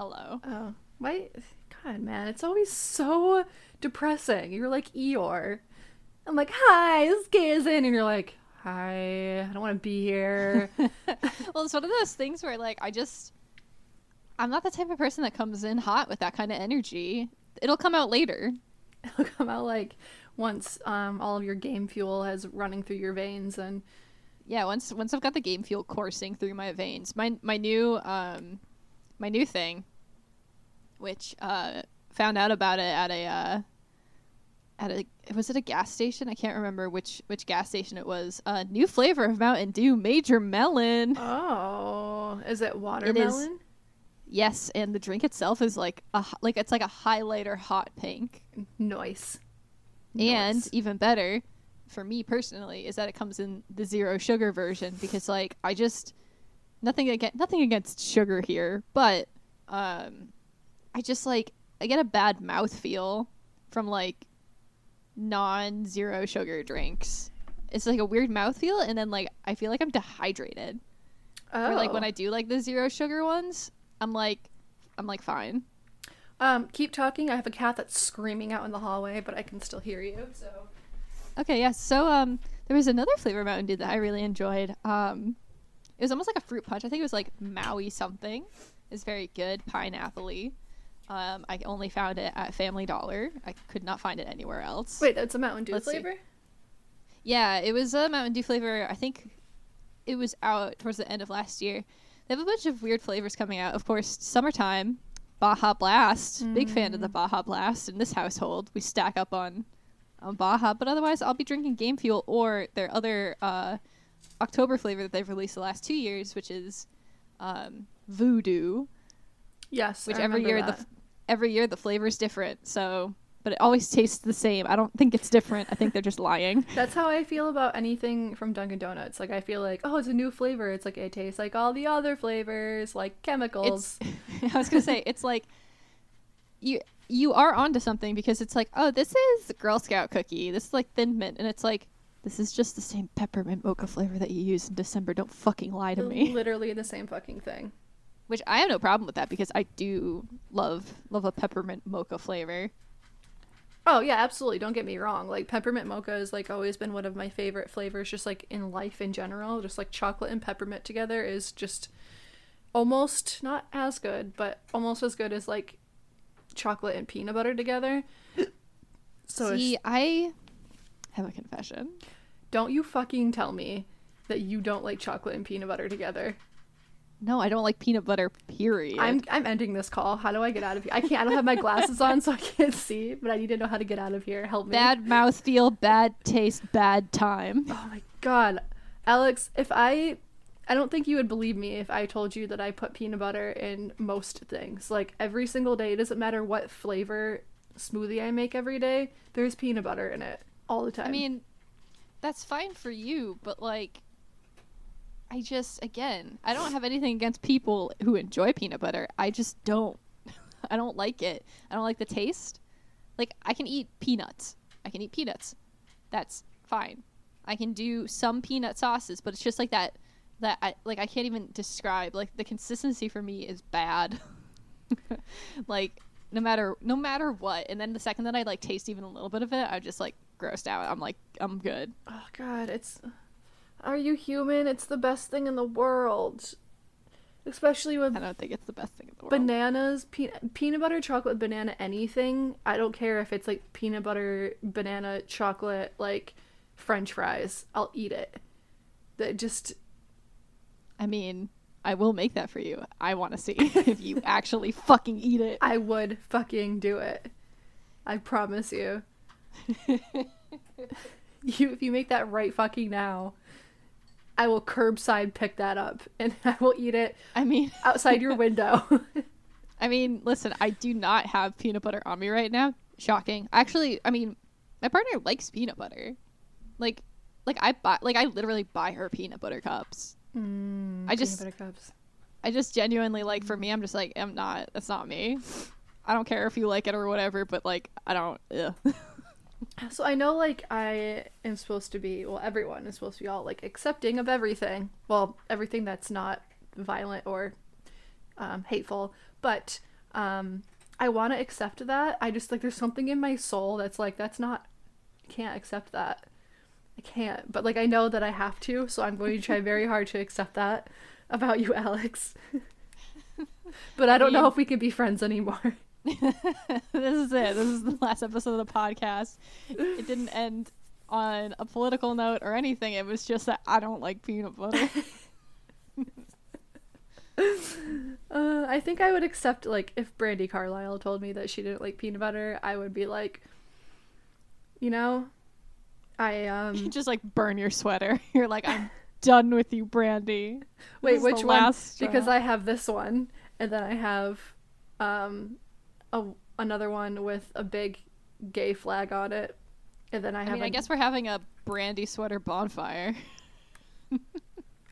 hello. Oh, why? God, man, it's always so depressing. You're like Eeyore. I'm like, hi, this is Gay As In, and you're like, hi, I don't want to be here. well, it's one of those things where like I just I'm not the type of person that comes in hot with that kind of energy. It'll come out later. It'll come out like once um, all of your game fuel has running through your veins and yeah, once once I've got the game fuel coursing through my veins. My my new um my new thing which uh found out about it at a uh at a was it a gas station? I can't remember which which gas station it was. A uh, new flavor of Mountain Dew, Major Melon. Oh, is it watermelon? It is, yes, and the drink itself is like a like it's like a highlighter hot pink. Nice. And nice. even better, for me personally, is that it comes in the zero sugar version because like I just nothing against nothing against sugar here, but um, I just like I get a bad mouth feel from like non zero sugar drinks. It's like a weird mouth feel, and then like I feel like I'm dehydrated. Oh. Or like when oh. I do like the zero sugar ones, I'm like, I'm like fine. Um, keep talking. I have a cat that's screaming out in the hallway, but I can still hear you. So. Okay. Yes. Yeah, so um, there was another flavor Mountain Dew that I really enjoyed. Um, it was almost like a fruit punch. I think it was like Maui something. It's very good, pineapple um, I only found it at Family Dollar. I could not find it anywhere else. Wait, that's a Mountain Dew Let's flavor? See. Yeah, it was a Mountain Dew flavor. I think it was out towards the end of last year. They have a bunch of weird flavors coming out. Of course, summertime, Baja Blast. Mm. Big fan of the mm. Baja Blast in this household. We stack up on on Baja, but otherwise, I'll be drinking Game Fuel or their other uh, October flavor that they've released the last two years, which is um, Voodoo. Yes, which every year that. the every year the flavor's different. So, but it always tastes the same. I don't think it's different. I think they're just lying. That's how I feel about anything from Dunkin' Donuts. Like I feel like, oh, it's a new flavor. It's like it tastes like all the other flavors, like chemicals. I was gonna say it's like you you are onto something because it's like, oh, this is Girl Scout cookie. This is like Thin Mint, and it's like this is just the same peppermint mocha flavor that you use in December. Don't fucking lie to me. Literally the same fucking thing which I have no problem with that because I do love love a peppermint mocha flavor. Oh yeah, absolutely. Don't get me wrong. Like peppermint mocha has like always been one of my favorite flavors just like in life in general. Just like chocolate and peppermint together is just almost not as good, but almost as good as like chocolate and peanut butter together. So See, I have a confession. Don't you fucking tell me that you don't like chocolate and peanut butter together. No, I don't like peanut butter. Period. I'm I'm ending this call. How do I get out of here? I can't. I don't have my glasses on, so I can't see. But I need to know how to get out of here. Help me. Bad mouth feel, bad taste, bad time. Oh my god, Alex! If I, I don't think you would believe me if I told you that I put peanut butter in most things. Like every single day. It doesn't matter what flavor smoothie I make every day. There's peanut butter in it all the time. I mean, that's fine for you, but like I just again, I don't have anything against people who enjoy peanut butter. I just don't. I don't like it. I don't like the taste. Like I can eat peanuts. I can eat peanuts. That's fine. I can do some peanut sauces, but it's just like that that I like I can't even describe. Like the consistency for me is bad. like no matter no matter what. And then the second that I like taste even a little bit of it, I just like grossed out. I'm like I'm good. Oh god, it's are you human? It's the best thing in the world. Especially with I don't think it's the best thing in the world. Bananas, pe- peanut butter, chocolate, banana, anything. I don't care if it's like peanut butter, banana, chocolate, like french fries. I'll eat it. That just I mean, I will make that for you. I want to see if you actually fucking eat it. I would fucking do it. I promise you. you if you make that right fucking now. I will curbside pick that up and I will eat it. I mean, outside your window. I mean, listen, I do not have peanut butter on me right now. Shocking. Actually, I mean, my partner likes peanut butter. Like, like I buy, like I literally buy her peanut butter cups. Mm, I just, peanut butter cups. I just genuinely like. For me, I'm just like, I'm not. That's not me. I don't care if you like it or whatever, but like, I don't. So I know like I am supposed to be well everyone is supposed to be all like accepting of everything. Well, everything that's not violent or um, hateful, but Um, I want to accept that. I just like there's something in my soul that's like that's not can't accept that. I can't. But like I know that I have to, so I'm going to try very hard to accept that about you, Alex. but I don't know if we can be friends anymore. This is it. This is the last episode of the podcast. It didn't end on a political note or anything. It was just that I don't like peanut butter. Uh, I think I would accept like if Brandi Carlile told me that she didn't like peanut butter, I would be like, you know, I um. just like burn your sweater. You're like, I'm done with you, Brandi. Wait, which one? straw. Because I have this one, and then I have um, a another one with a big gay flag on it, and then I have. I mean, I a- guess we're having a Brandi sweater bonfire.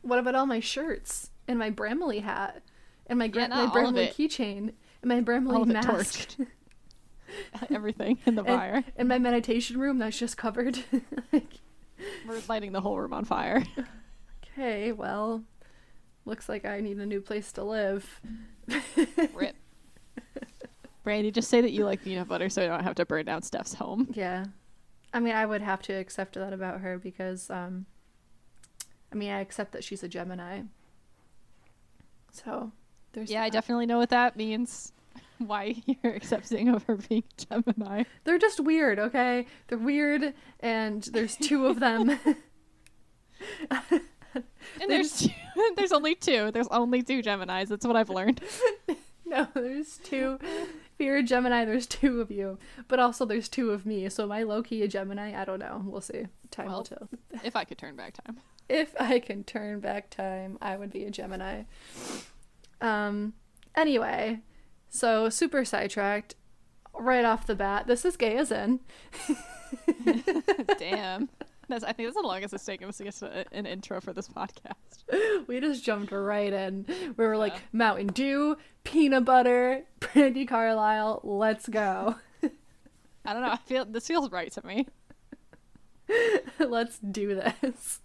What about all my shirts and my Brandi hat and my gra- Yeah, my not all of Brandi keychain and my Brandi mask. Everything in the fire. and, and my meditation room that's just covered. like, We're lighting the whole room on fire. okay, well, looks like I need a new place to live. Rip. Brandi, just say that you like peanut butter so I don't have to burn down Steph's home. Yeah. I mean, I would have to accept that about her because, um, I mean, I accept that she's a Gemini. So, there's. Yeah, I definitely know what that means. Why you're accepting of her being Gemini. They're just weird, okay? They're weird, and there's two of them. And there's two, there's only two. There's only two Geminis. That's what I've learned. no, there's two. If you're a Gemini, there's two of you. But also, there's two of me. So, am I low key a Gemini? I don't know. We'll see. Time will tell. If I could turn back time. if I can turn back time, I would be a Gemini. Um anyway, so super sidetracked right off the bat. This is gay as in. Damn. That's, I think that's the longest it's taken us to get an intro for this podcast. We just jumped right in. We were like Mountain Dew, peanut butter, Brandi Carlile, let's go. I don't know. I feel this feels right to me. let's do this.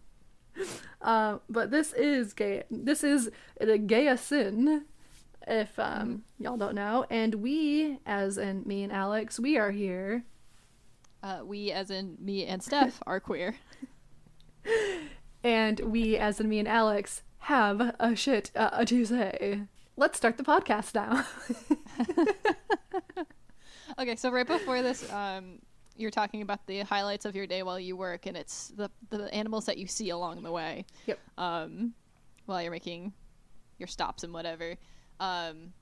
Um, but this is gay. This is the gay sin, if um y'all don't know. And we, as in me and Alex, we are here Uh, we, as in me and Steph, are queer. and we, as in me and Alex, have a shit uh, to say. Let's start the podcast now. Okay, so right before this, um, you're talking about the highlights of your day while you work, and it's the the animals that you see along the way. Yep. Um, while you're making your stops and whatever. Um,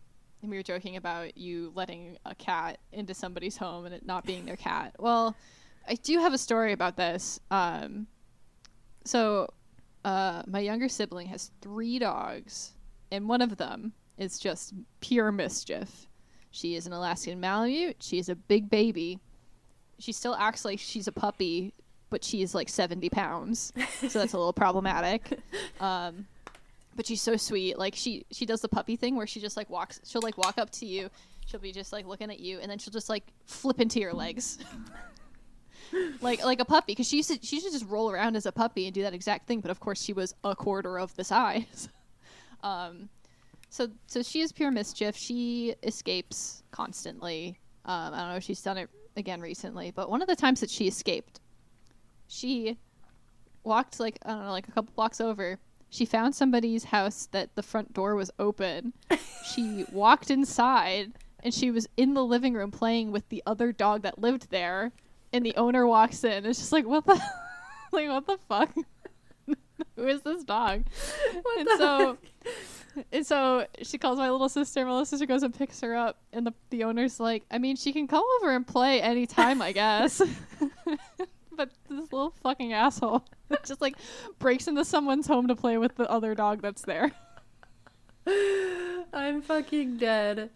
we were joking about you letting a cat into somebody's home and it not being their cat. Well, I do have a story about this. Um, so, uh, my younger sibling has three dogs, and one of them is just pure mischief. She is an Alaskan Malamute. She is a big baby. She still acts like she's a puppy, but she is like 70 pounds. So that's a little problematic. Um, but she's so sweet. Like she she does the puppy thing where she just like walks. She'll like walk up to you. She'll be just like looking at you, and then she'll just like flip into your legs. like like a puppy because she used to she used to just roll around as a puppy and do that exact thing but of course she was a quarter of the size um so so she is pure mischief she escapes constantly um i don't know if she's done it again recently but one of the times that she escaped she walked like i don't know like a couple blocks over she found somebody's house that the front door was open. She walked inside and she was in the living room playing with the other dog that lived there. And the owner walks in it's just like what the like what the fuck? Who is this dog? What and the so and so she calls my little sister. My little sister goes and picks her up and the, the owner's like i mean she can come over and play anytime i guess but this little fucking asshole just like breaks into someone's home to play with the other dog that's there I'm fucking dead.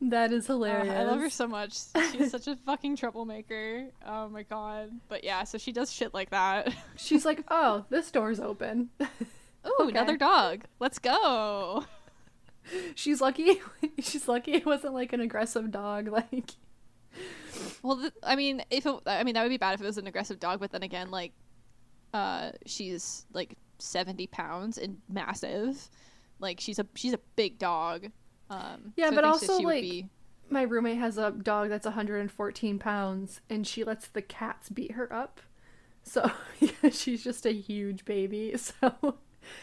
That is Uh, hilarious. I love her so much. She's such a fucking troublemaker. Oh my god. But yeah, so she does shit like that. She's like, oh, this door's open. Oh, Okay. another dog. Let's go. She's lucky. She's lucky it wasn't like an aggressive dog. Like, Well, th- I mean, if it, I mean that would be bad if it was an aggressive dog, but then again, like, uh, she's like seventy pounds and massive. Like she's a she's a big dog. Um, Yeah, so but also, like, be- My roommate has a dog that's 114 pounds, and she lets the cats beat her up. So yeah, she's just a huge baby. So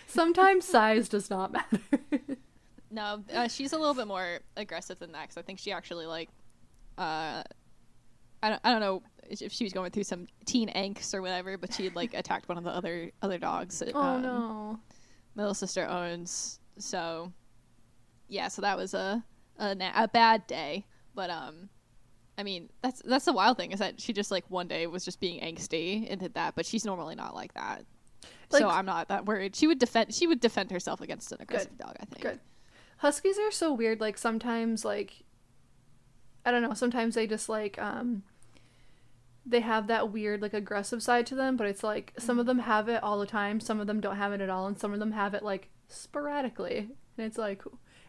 sometimes size does not matter. no, uh, she's a little bit more aggressive than that. Because I think she actually like, uh, I don't, I don't know if she was going through some teen angst or whatever, but she had like attacked one of the other other dogs. That, oh um, no. my little sister owns. So, yeah, so that was a a, na- a bad day. But um, I mean, that's that's the wild thing is that she just like one day was just being angsty and did that, but she's normally not like that. so I'm not that worried. She would defend. She would defend herself against an aggressive dog. I think. Good. Huskies are so weird. Like sometimes, like I don't know. Sometimes they just like um they have that weird like aggressive side to them, but it's like some of them have it all the time. Some of them don't have it at all, and some of them have it like sporadically. And it's like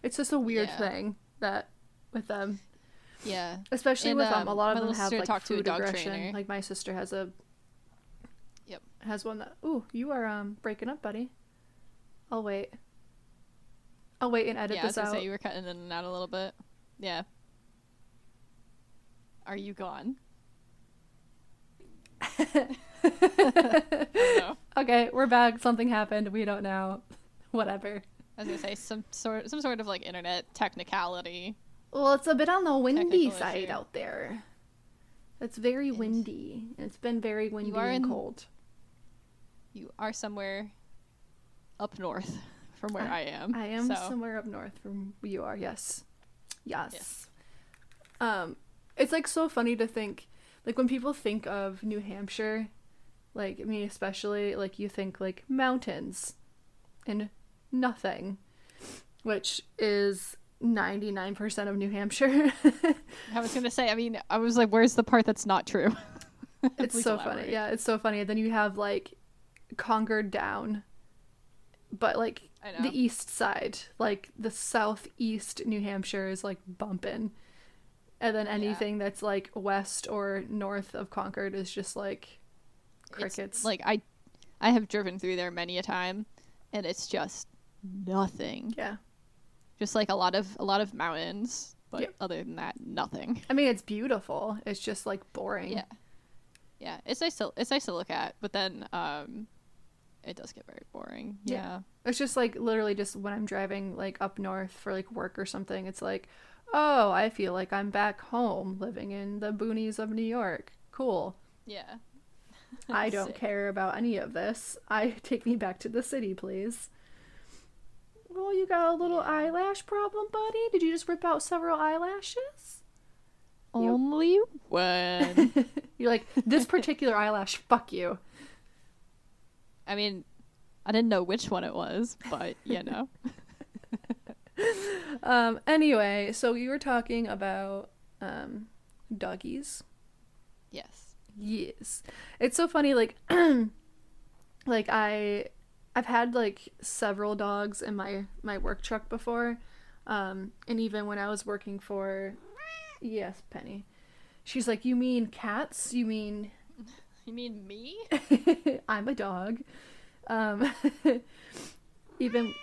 it's just a weird Yeah. thing that with them, Yeah. especially And, with um, um, a lot of them have like to food dog aggression. trainer. Like my sister has a Yep. has one that. Ooh, you are um breaking up, buddy. I'll wait. I'll wait and edit yeah, I was this out. say you were cutting in and out a little bit. Yeah. Are you gone? I. Okay, we're back. Something happened. We don't know. Whatever. I was gonna say some sort some sort of like internet technicality. Well, it's a bit on the windy side issue. out there. It's very windy. It's been very windy and in- cold. You are somewhere up north from where I, am. I am so. somewhere up north from where you are. Yes. Yes. Yes. Um, it's like so funny to think, like when people think of New Hampshire, like me especially, like you think like mountains, and nothing, which is ninety nine percent of New Hampshire. I was gonna say. I mean, I was like, "Where's the part that's not true?" it's so elaborate. funny. Yeah, it's so funny. And then you have like Concord down, but like the east side, like the southeast New Hampshire is like bumping. And then anything that's like west or north of Concord is just like It's, crickets. like I, I have driven through there many a time, and it's just nothing. yeah. Just like a lot of a lot of mountains, but Yep. other than that, nothing. I mean, it's beautiful. It's just like boring. Yeah, yeah. It's nice to it's nice to look at, but then um, it does get very boring. Yeah. Yeah. It's just like literally just when I'm driving like up north for like work or something, it's like, oh, I feel like I'm back home living in the boonies of New York. Cool. Yeah. I don't Sick. care about any of this. I take me back to the city, please. Well, you got a little eyelash problem, buddy? Did you just rip out several eyelashes? You- Only one. You're like, this particular eyelash, fuck you. I mean, I didn't know which one it was, but you know. Um, anyway, so you were talking about um doggies. yes. Yes. It's so funny like like I I've had like several dogs in my my work truck before. Um and even when I was working for Yes, Penny. She's like, "You mean cats? You mean You mean me? I'm a dog?" Um even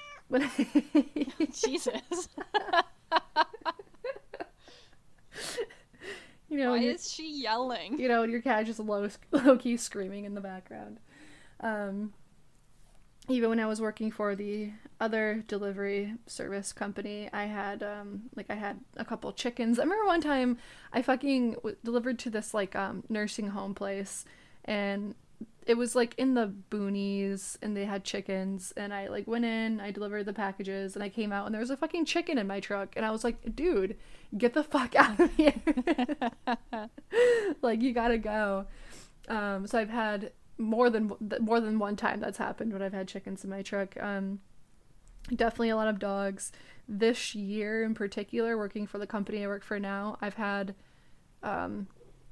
Jesus. you know, Why is she yelling? you know, your cat just low low key screaming in the background. Um, even when I was working for the other delivery service company, I had um like I had a couple chickens. I remember one time I fucking w- delivered to this like um nursing home place, and it was like in the boonies, and they had chickens, and I like went in, I delivered the packages, and I came out, and there was a fucking chicken in my truck, and I was like, dude, get the fuck out of here. like you gotta go. Um so i've had more than more than one time that's happened when i've had chickens in my truck. Um definitely a lot of dogs. This year in particular working for the company i work for now i've had um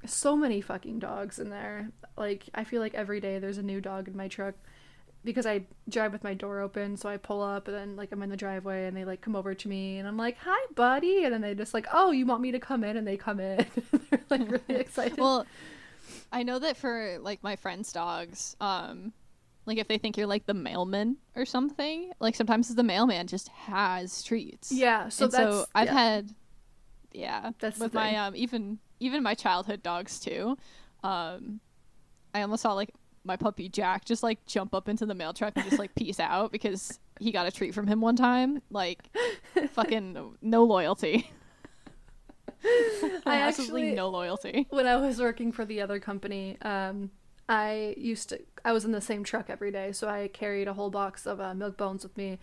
so many fucking dogs in there like i feel like every day there's a new dog in my truck because i drive with my door open so i pull up and then like i'm in the driveway and they like come over to me and i'm like hi buddy and then they just like oh you want me to come in and they come in they're like really excited well, I know that for like my friends' dogs, um, like if they think you're like the mailman or something. Like sometimes the mailman just has treats. Yeah, so and that's so I've yeah. had yeah That's with my um even even my childhood dogs too um i almost saw like my puppy jack just like jump up into the mail truck and just like peace out because he got a treat from him one time like fucking no loyalty I absolutely actually no loyalty when I was working for the other company, um, I used to I was in the same truck every day, so I carried a whole box of uh, milk bones with me,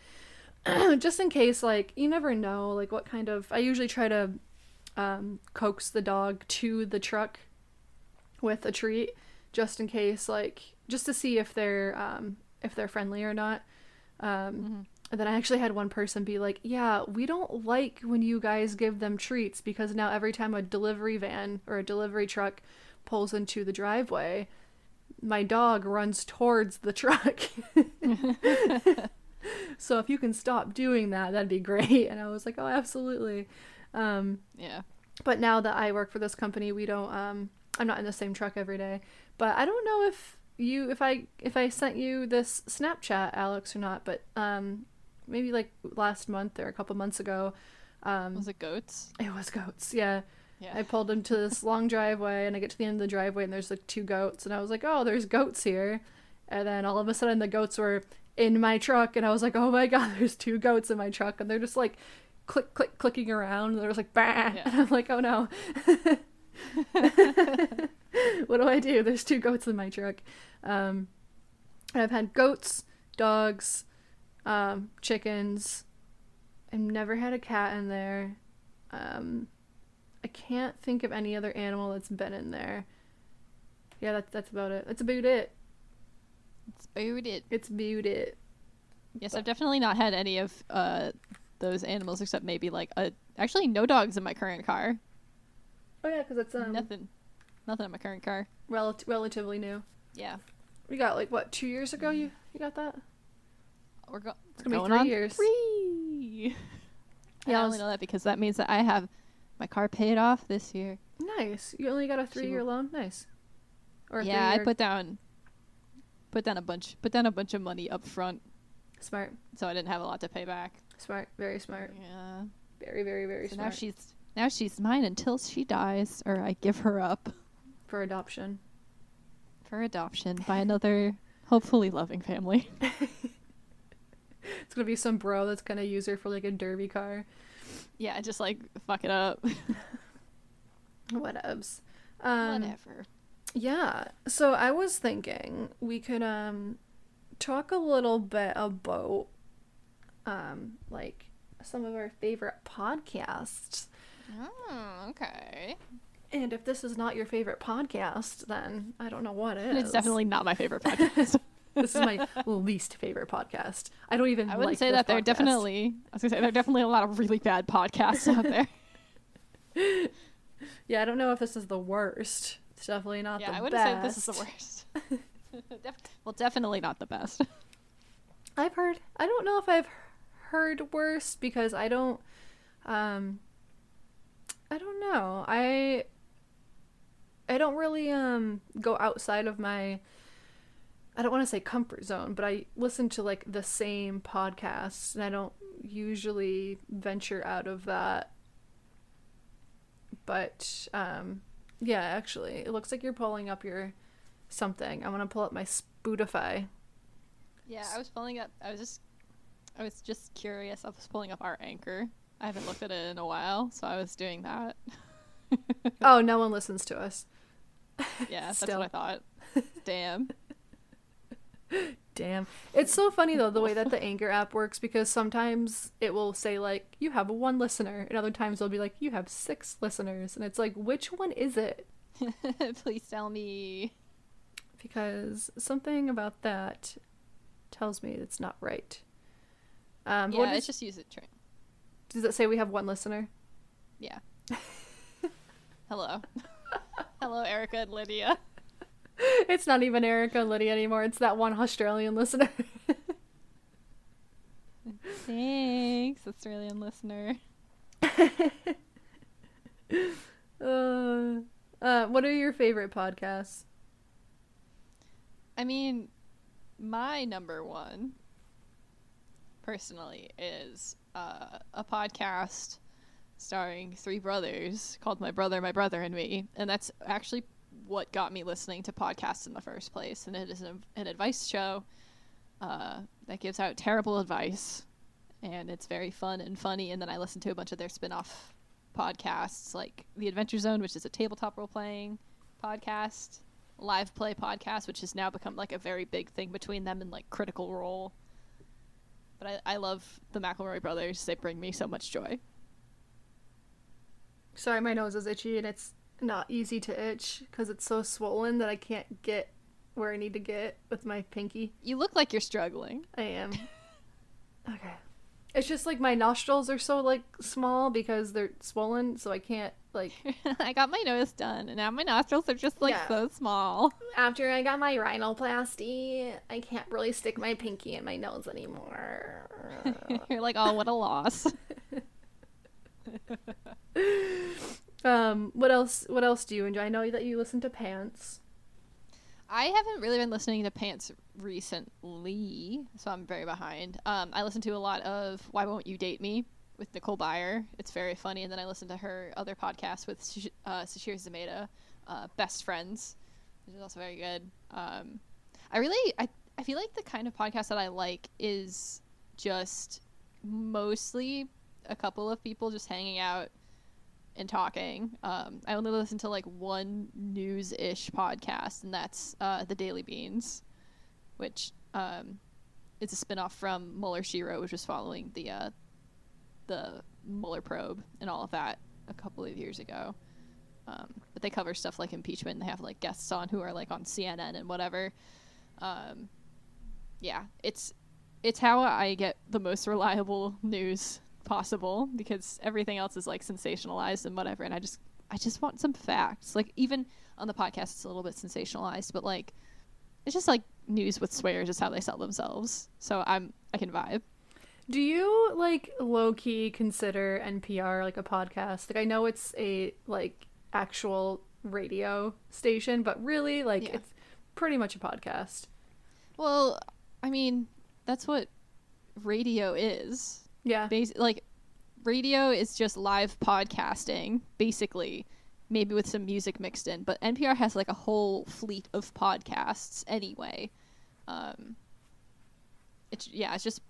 just in case. Like you never know, like what kind of. I usually try to um, coax the dog to the truck with a treat, just in case, like just to see if they're um, if they're friendly or not. Um, And then I actually had one person be like, "Yeah, we don't like when you guys give them treats because now every time a delivery van or a delivery truck pulls into the driveway, my dog runs towards the truck." so if you can stop doing that, that'd be great. And I was like, "Oh, absolutely." Um, yeah but now that I work for this company, we don't um I'm not in the same truck every day. But I don't know if you if I if I sent you this Snapchat, Alex, or not, but um maybe like last month or a couple months ago. Um was it goats it was goats, yeah. yeah I pulled into this long driveway and I get to the end of the driveway and there's like two goats and I was like, Oh, there's goats here and then all of a sudden the goats were in my truck and I was like, Oh my god, there's two goats in my truck and they're just like click click clicking around and they're just like bah Yeah. and I'm like, Oh no what do I do? There's two goats in my truck. Um, and I've had goats, dogs, um, chickens. I've never had a cat in there. Um, I can't think of any other animal that's been in there. Yeah, that's that's about it. That's about it. it's about it It's about it. yes i've definitely not had any of uh those animals except maybe like a actually no dogs in my current car Oh yeah, because it's um nothing nothing in my current car rel- relatively new. yeah We got like what two years ago? You you got that? We're go- It's gonna be going three on years. Three. Yeah, I I only know that because that means that I have my car paid off this year. Nice. You only got a three year loan. Nice. Or a yeah, I put down put down a bunch put down a bunch of money up front, smart, so I didn't have a lot to pay back. smart, very smart, Yeah. very very very So now she's now she's mine until she dies or I give her up for adoption. for adoption by another hopefully loving family. It's gonna be some bro that's gonna use her for like a derby car. yeah, just like fuck it up. Whatevs. Um, Whatever. Yeah. So I was thinking we could um talk a little bit about um like some of our favorite podcasts. Oh, okay. And if this is not your favorite podcast, then I don't know what is. It's definitely not my favorite podcast. this is my least favorite podcast. I don't even. I wouldn't like say that. There definitely, I was gonna say, there are definitely a lot of really bad podcasts out there. Yeah, I don't know if this is the worst. It's definitely not yeah, the I wouldn't best. say this is the worst. Well, definitely not the best. I've heard. I don't know if I've heard worse because I don't. Um. I don't know. I. I don't really um go outside of my. I don't want to say comfort zone, but I listen to like the same podcasts, and I don't usually venture out of that. But um, yeah, actually, it looks like you're pulling up your something. I'm gonna pull up my Spotify. Yeah, I was pulling up. I was just, I was just curious. I was pulling up our anchor. I haven't looked at it in a while, so I was doing that. Oh, no one listens to us. Yeah, that's Still. what I thought. Damn. Damn. It's so funny though the way that the Anchor app works because sometimes it will say like you have one listener and other times it'll be like you have six listeners and it's like which one is it? Please tell me. Because something about that tells me it's not right. Um, Yeah, what does, just use it. Train. does it say we have one listener? Yeah. Hello. Hello, Erica and Lydia. It's not even Erica and Lydia anymore. It's that one Australian listener. Thanks, Australian listener. uh, uh, what are your favorite podcasts? I mean, my number one, personally, is uh, a podcast starring three brothers called My Brother, My Brother, and Me. And that's actually what got me listening to podcasts in the first place. And it is an, an advice show uh, that gives out terrible advice. And it's very fun and funny. And then I listen to a bunch of their spin off podcasts like The Adventure Zone, which is a tabletop role playing podcast, Live Play podcast, which has now become like a very big thing between them and like Critical Role. But I, I love the McElroy brothers. They bring me so much joy. Sorry, my nose is itchy and it's not easy to itch because it's so swollen that I can't get where I need to get with my pinky. You look like you're struggling. I am. okay. It's just like my nostrils are so like small because they're swollen, so I can't like. I got my nose done, and now my nostrils are just like Yeah. so small. After I got my rhinoplasty, I can't really stick my pinky in my nose anymore. you're like, oh, what a loss. um, what else? What else do you enjoy? I know that you listen to Pants. I haven't really been listening to Pants recently, so I'm very behind. Um, I listen to a lot of Why Won't You Date Me with Nicole Byer. It's very funny, and then I listen to her other podcast with uh, Sasheer Zamata, uh, Best Friends, which is also very good. Um, I really, I, I feel like the kind of podcast that I like is just mostly a couple of people just hanging out and talking. Um, I only listen to like one news ish podcast, and that's uh, the Daily Beans, which um, is a spinoff from Mueller, She Wrote, which was following the uh, the Mueller probe and all of that a couple of years ago. Um, but they cover stuff like impeachment, and they have like guests on who are like on CNN and whatever. Um, yeah, it's it's how I get the most reliable news possible because everything else is like sensationalized and whatever and I just I just want some facts. Like even on the podcast it's a little bit sensationalized, but like it's just like news with swears is how they sell themselves. So I'm I can vibe. Do you like low key consider NPR like a podcast? Like I know it's a like actual radio station, but really like Yeah. it's pretty much a podcast. Well, I mean, that's what radio is. Yeah. Bas- like radio is just live podcasting basically maybe with some music mixed in but npr has like a whole fleet of podcasts anyway um it's yeah it's just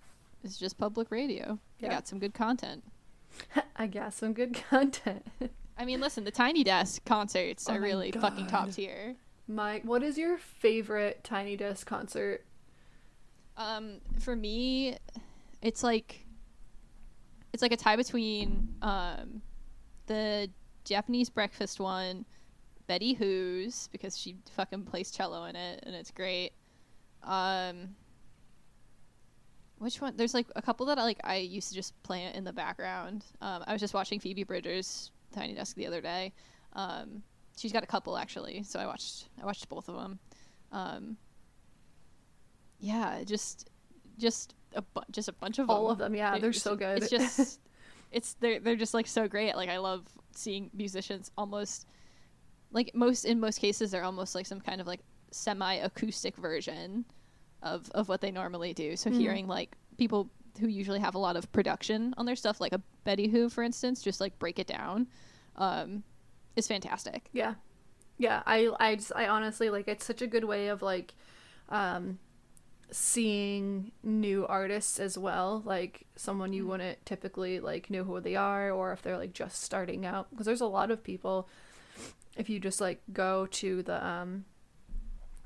it's just public radio they Yeah. got some good content I got some good content. i mean listen the tiny desk concerts Oh are my really fucking top tier Mike, what is your favorite Tiny Desk concert? Um, for me, it's like it's like a tie between um, the Japanese breakfast one, Betty Who's because she fucking plays cello in it and it's great. Um, which one? There's like a couple that I like. I used to just play it in the background. Um, I was just watching Phoebe Bridgers' Tiny Desk the other day. Um, she's got a couple actually, so I watched I watched both of them. Um, yeah, just just a bu- just a bunch of All them. of them, yeah, they're It's- so good. It's just it's they're they're just like so great. Like I love seeing musicians almost like most in most cases they're almost like some kind of like semi acoustic version of of what they normally do. So Mhm. hearing like people who usually have a lot of production on their stuff, like a Betty Who, for instance, just like break it down, um, is fantastic. Yeah. Yeah, I I just I honestly like it's such a good way of like um seeing new artists as well, like someone you wouldn't typically like know who they are or if they're like just starting out. Because there's a lot of people if you just like go to the um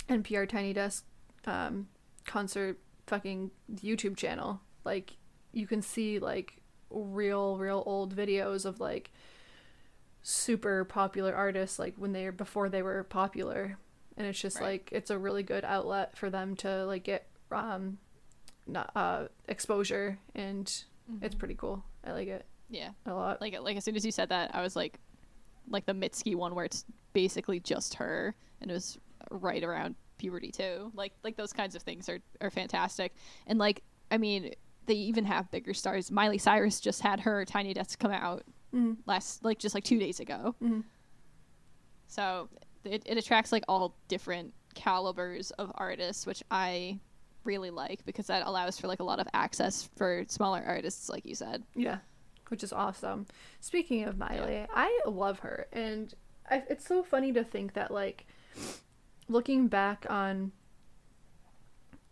NPR Tiny Desk um concert fucking YouTube channel, like you can see like real real old videos of like super popular artists like when they before they were popular. And it's just Right. like it's a really good outlet for them to like get um not, uh exposure and it's pretty cool i like it Yeah, a lot like like as soon as you said that, I was like, like the Mitski one where it's basically just her, and it was right around puberty too. Like like those kinds of things are are fantastic, and like I mean they even have bigger stars. Miley Cyrus just had her Tiny Desk come out Mhm. last like just like two days ago. Mhm. So it, it attracts like all different calibers of artists, which I really like because that allows for like a lot of access for smaller artists, like you said. Yeah, which is awesome. Speaking of Miley, I love her, and I, it's so funny to think that like looking back on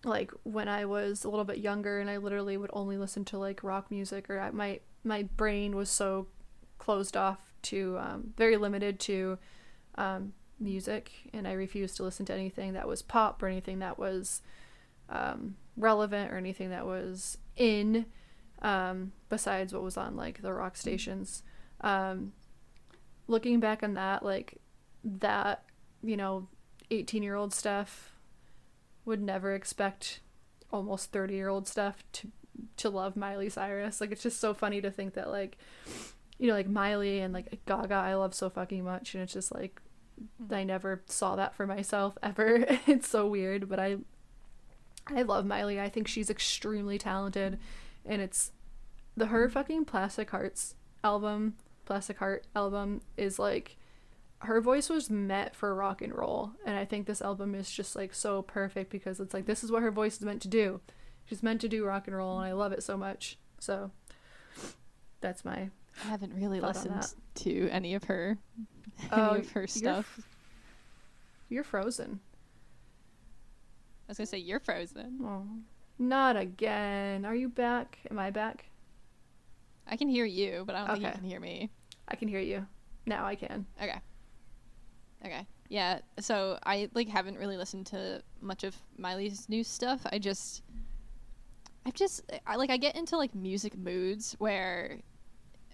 like when I was a little bit younger and I literally would only listen to like rock music or I, my my brain was so closed off to um, very limited to um, music and I refused to listen to anything that was pop or anything that was um, relevant or anything that was in um, besides what was on like the rock stations. Um, looking back on that, like that, you know, 18 year old stuff would never expect almost 30 year old stuff to to love Miley Cyrus. Like it's just so funny to think that like you know like Miley and like Gaga I love so fucking much and it's just like I never saw that for myself ever. it's so weird, but I I love Miley. I think she's extremely talented. And it's the her fucking Plastic Hearts album, Plastic Heart album is like her voice was meant for rock and roll. And i think this album is just like so perfect because it's like this is what her voice is meant to do. She's meant to do rock and roll and i love it so much. So that's my I haven't really listened to any of her Oh, any of her you're stuff. f- you're frozen was gonna say you're frozen. oh not again are you back am i back I can hear you, but I don't think you can hear me. i can hear you now i can Okay. Okay. Yeah. So I like haven't really listened to much of Miley's new stuff. I just, I've just, I like I get into like music moods where,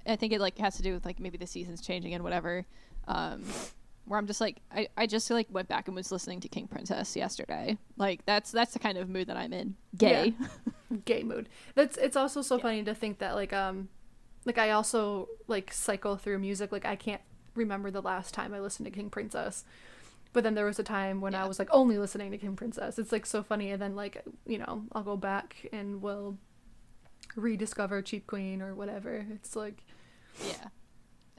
I think it like has to do with like maybe the seasons changing and whatever. Um, where I'm just like I, I just like went back and was listening to King Princess yesterday. Like that's that's the kind of mood that I'm in. Gay. gay mood. That's it's also so funny to think that like um like I also like cycle through music like I can't remember the last time I listened to King Princess. But then there was a time when I was like only listening to King Princess. It's like so funny and then like you know, I'll go back and we'll rediscover Cheap Queen or whatever. It's like Yeah.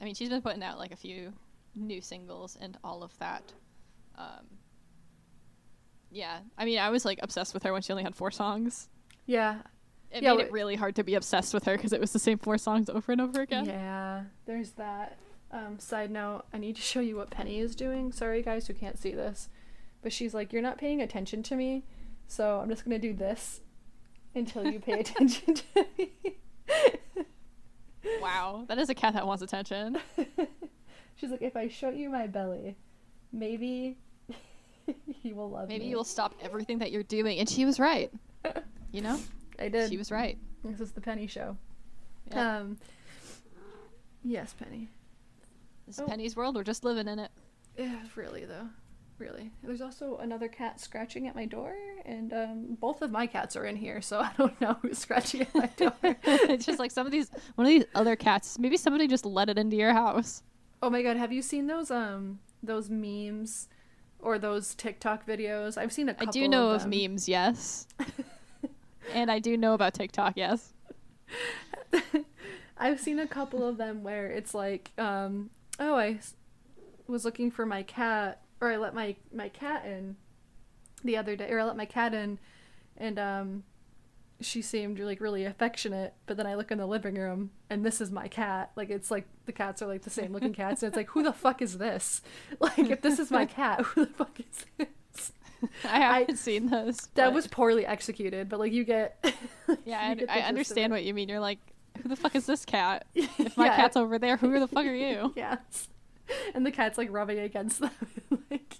I mean, she's been putting out like a few new singles and all of that. Um, yeah. I mean, I was like obsessed with her when she only had four songs. yeah. It Yeah, made it really hard to be obsessed with her because it was the same four songs over and over again. Yeah, there's that. Um, side note, I need to show you what Penny is doing. Sorry, guys who can't see this. But she's like, You're not paying attention to me, so I'm just going to do this until you pay attention to me. Wow. That is a cat that wants attention. she's like, If I show you my belly, maybe you will love Maybe me. Maybe you'll stop everything that you're doing. And she was right. You know? I did. She was right. This is the Penny show. Yeah. Um, yes, Penny. this is oh. Penny's world. We're just living in it. Yeah, really though. Really. There's also another cat scratching at my door, and um, both of my cats are in here, so I don't know who's scratching at my door. it's just like some of these, one of these other cats, maybe somebody just let it into your house. Oh my god, have you seen those um those memes or those TikTok videos? I've seen a I do know of, of, memes, yes. and I do know about TikTok, yes. I've seen a couple of them where it's like, um, oh, I was looking for my cat, or I let my my cat in the other day, or I let my cat in, and um, she seemed like really affectionate. But then I look in the living room, and this is my cat. Like it's like the cats are like the same looking cats, and it's like, who the fuck is this? Like if this is my cat, who the fuck is this? I haven't seen those. That but- was poorly executed, but like you get. Yeah, you I, get I understand what you mean. You're like, who the fuck is this cat? If my Yeah. cat's over there, who the fuck are you? Yes. And the cat's like rubbing against them. like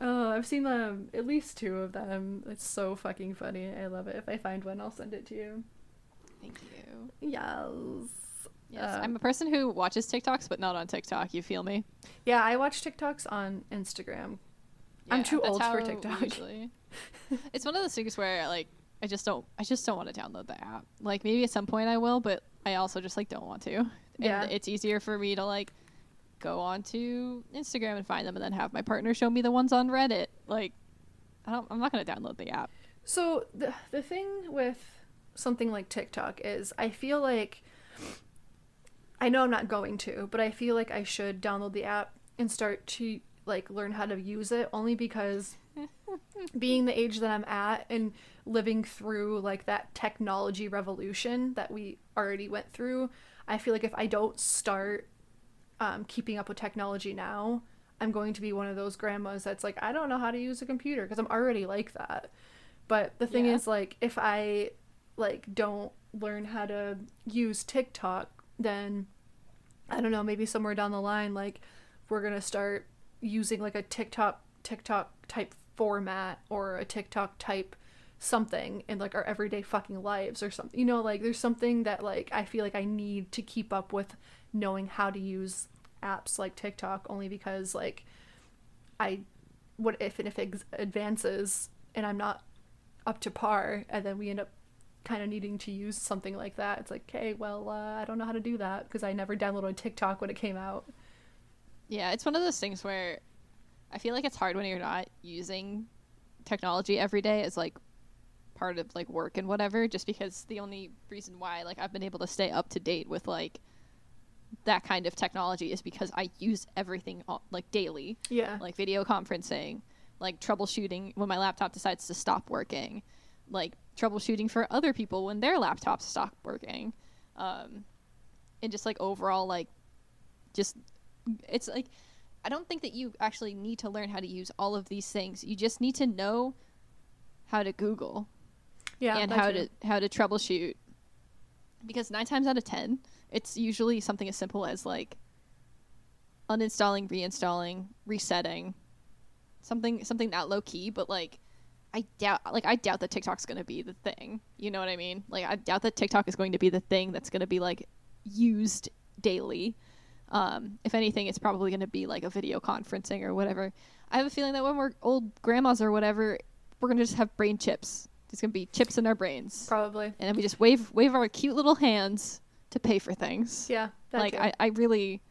Oh, I've seen them at least two of them. It's so fucking funny. I love it. If I find one, I'll send it to you. Thank you. Yes. Yes, Um, I'm a person who watches TikToks, but not on TikTok. You feel me? Yeah, I watch TikToks on Instagram. I'm too old for TikTok. usually- it's one of those things where like I just don't. I just don't want to download the app. Like maybe at some point I will, but I also just like don't want to. And Yeah. it's easier for me to like go onto Instagram and find them, and then have my partner show me the ones on Reddit. Like I don't. I'm not gonna download the app. So the the thing with something like TikTok is I feel like I know I'm not going to, but I feel like I should download the app and start to like learn how to use it only because being the age that I'm at and living through like that technology revolution that we already went through, I feel like if I don't start um, keeping up with technology now, I'm going to be one of those grandmas that's like, I don't know how to use a computer because I'm already like that. But the thing Yeah. is, like, if I like don't learn how to use TikTok, then I don't know, maybe somewhere down the line, like we're gonna start using like a TikTok TikTok type format or a TikTok type something in like our everyday fucking lives or something. You know, like there's something that like I feel like I need to keep up with knowing how to use apps like TikTok only because like I what if and if it advances and I'm not up to par and then we end up kind of needing to use something like that. It's like, okay, well, uh, I don't know how to do that because I never downloaded TikTok when it came out. Yeah, it's one of those things where I feel like it's hard when you're not using technology every day as like part of like work and whatever just because the only reason why like I've been able to stay up to date with like that kind of technology is because I use everything all, like daily Yeah. like video conferencing, like troubleshooting when my laptop decides to stop working, like troubleshooting for other people when their laptops stop working, um, and just like overall like, just it's like I don't think that you actually need to learn how to use all of these things. You just need to know how to Google yeah. and how too. to how to troubleshoot because nine times out of ten it's usually something as simple as like uninstalling reinstalling resetting something something not low key but like i doubt like i doubt that tiktok's going to be the thing. You know what i mean? Like i doubt that tiktok is going to be the thing that's going to be like used daily. Um, if anything it's probably going to be like a video conferencing or whatever. I have a feeling that when we're old grandmas or whatever we're going to just have brain chips. There's going to be chips in our brains. Probably. and then we just wave wave our cute little hands to pay for things Yeah. Like too. I, I really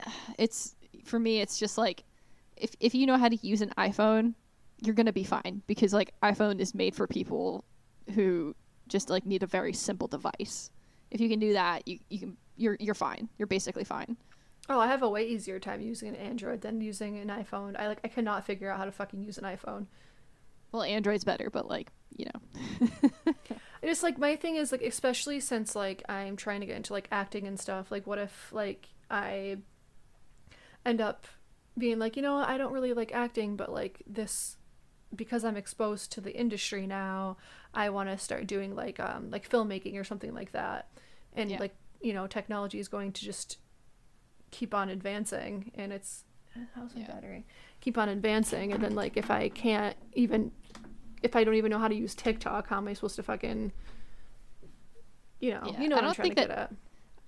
it's for me it's just like if if you know how to use an iphone you're gonna be fine because like iphone is made for people who just like need a very simple device if you can do that you, you can you're you're fine you're basically fine Oh, I have a way easier time using an Android than using an iPhone. I like I cannot figure out how to fucking use an iPhone. well android's better but like you know I just like my thing is like especially since like I'm trying to get into like acting and stuff. Like what if like I end up being like, you know, I don't really like acting, but like this because I'm exposed to the industry now, I want to start doing like um like filmmaking or something like that. And Yeah. like, you know, technology is going to just keep on advancing and it's how's my Yeah. battery? Keep on advancing and then like if I can't even if I don't even know how to use TikTok, how am I supposed to fucking you know, Yeah, you know I what I'm don't trying to think get at.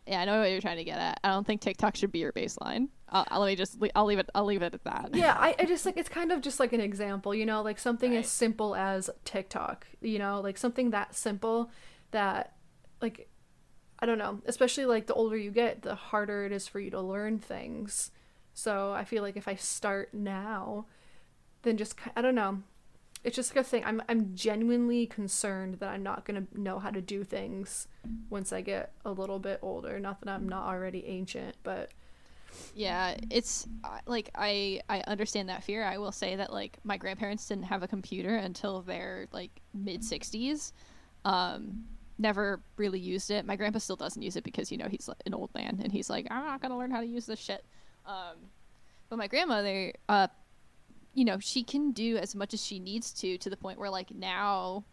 yeah i know what you're trying to get at i don't think tiktok should be your baseline i'll, I'll let me just i'll leave it i'll leave it at that Yeah, I, I just like it's kind of just like an example, you know, like something Right. as simple as TikTok, you know, like something that simple that like I don't know, especially like the older you get, the harder it is for you to learn things. So I feel like if I start now, then just I don't know. It's just like a thing. I'm I'm genuinely concerned that I'm not gonna know how to do things once I get a little bit older. Not that I'm not already ancient, but Yeah, it's uh, like I I understand that fear. I will say that like my grandparents didn't have a computer until their like mid 60s. Um never really used it. My grandpa still doesn't use it because you know he's an old man and he's like I'm not to learn how to use this shit. Um but my grandmother uh you know, she can do as much as she needs to to the point where like now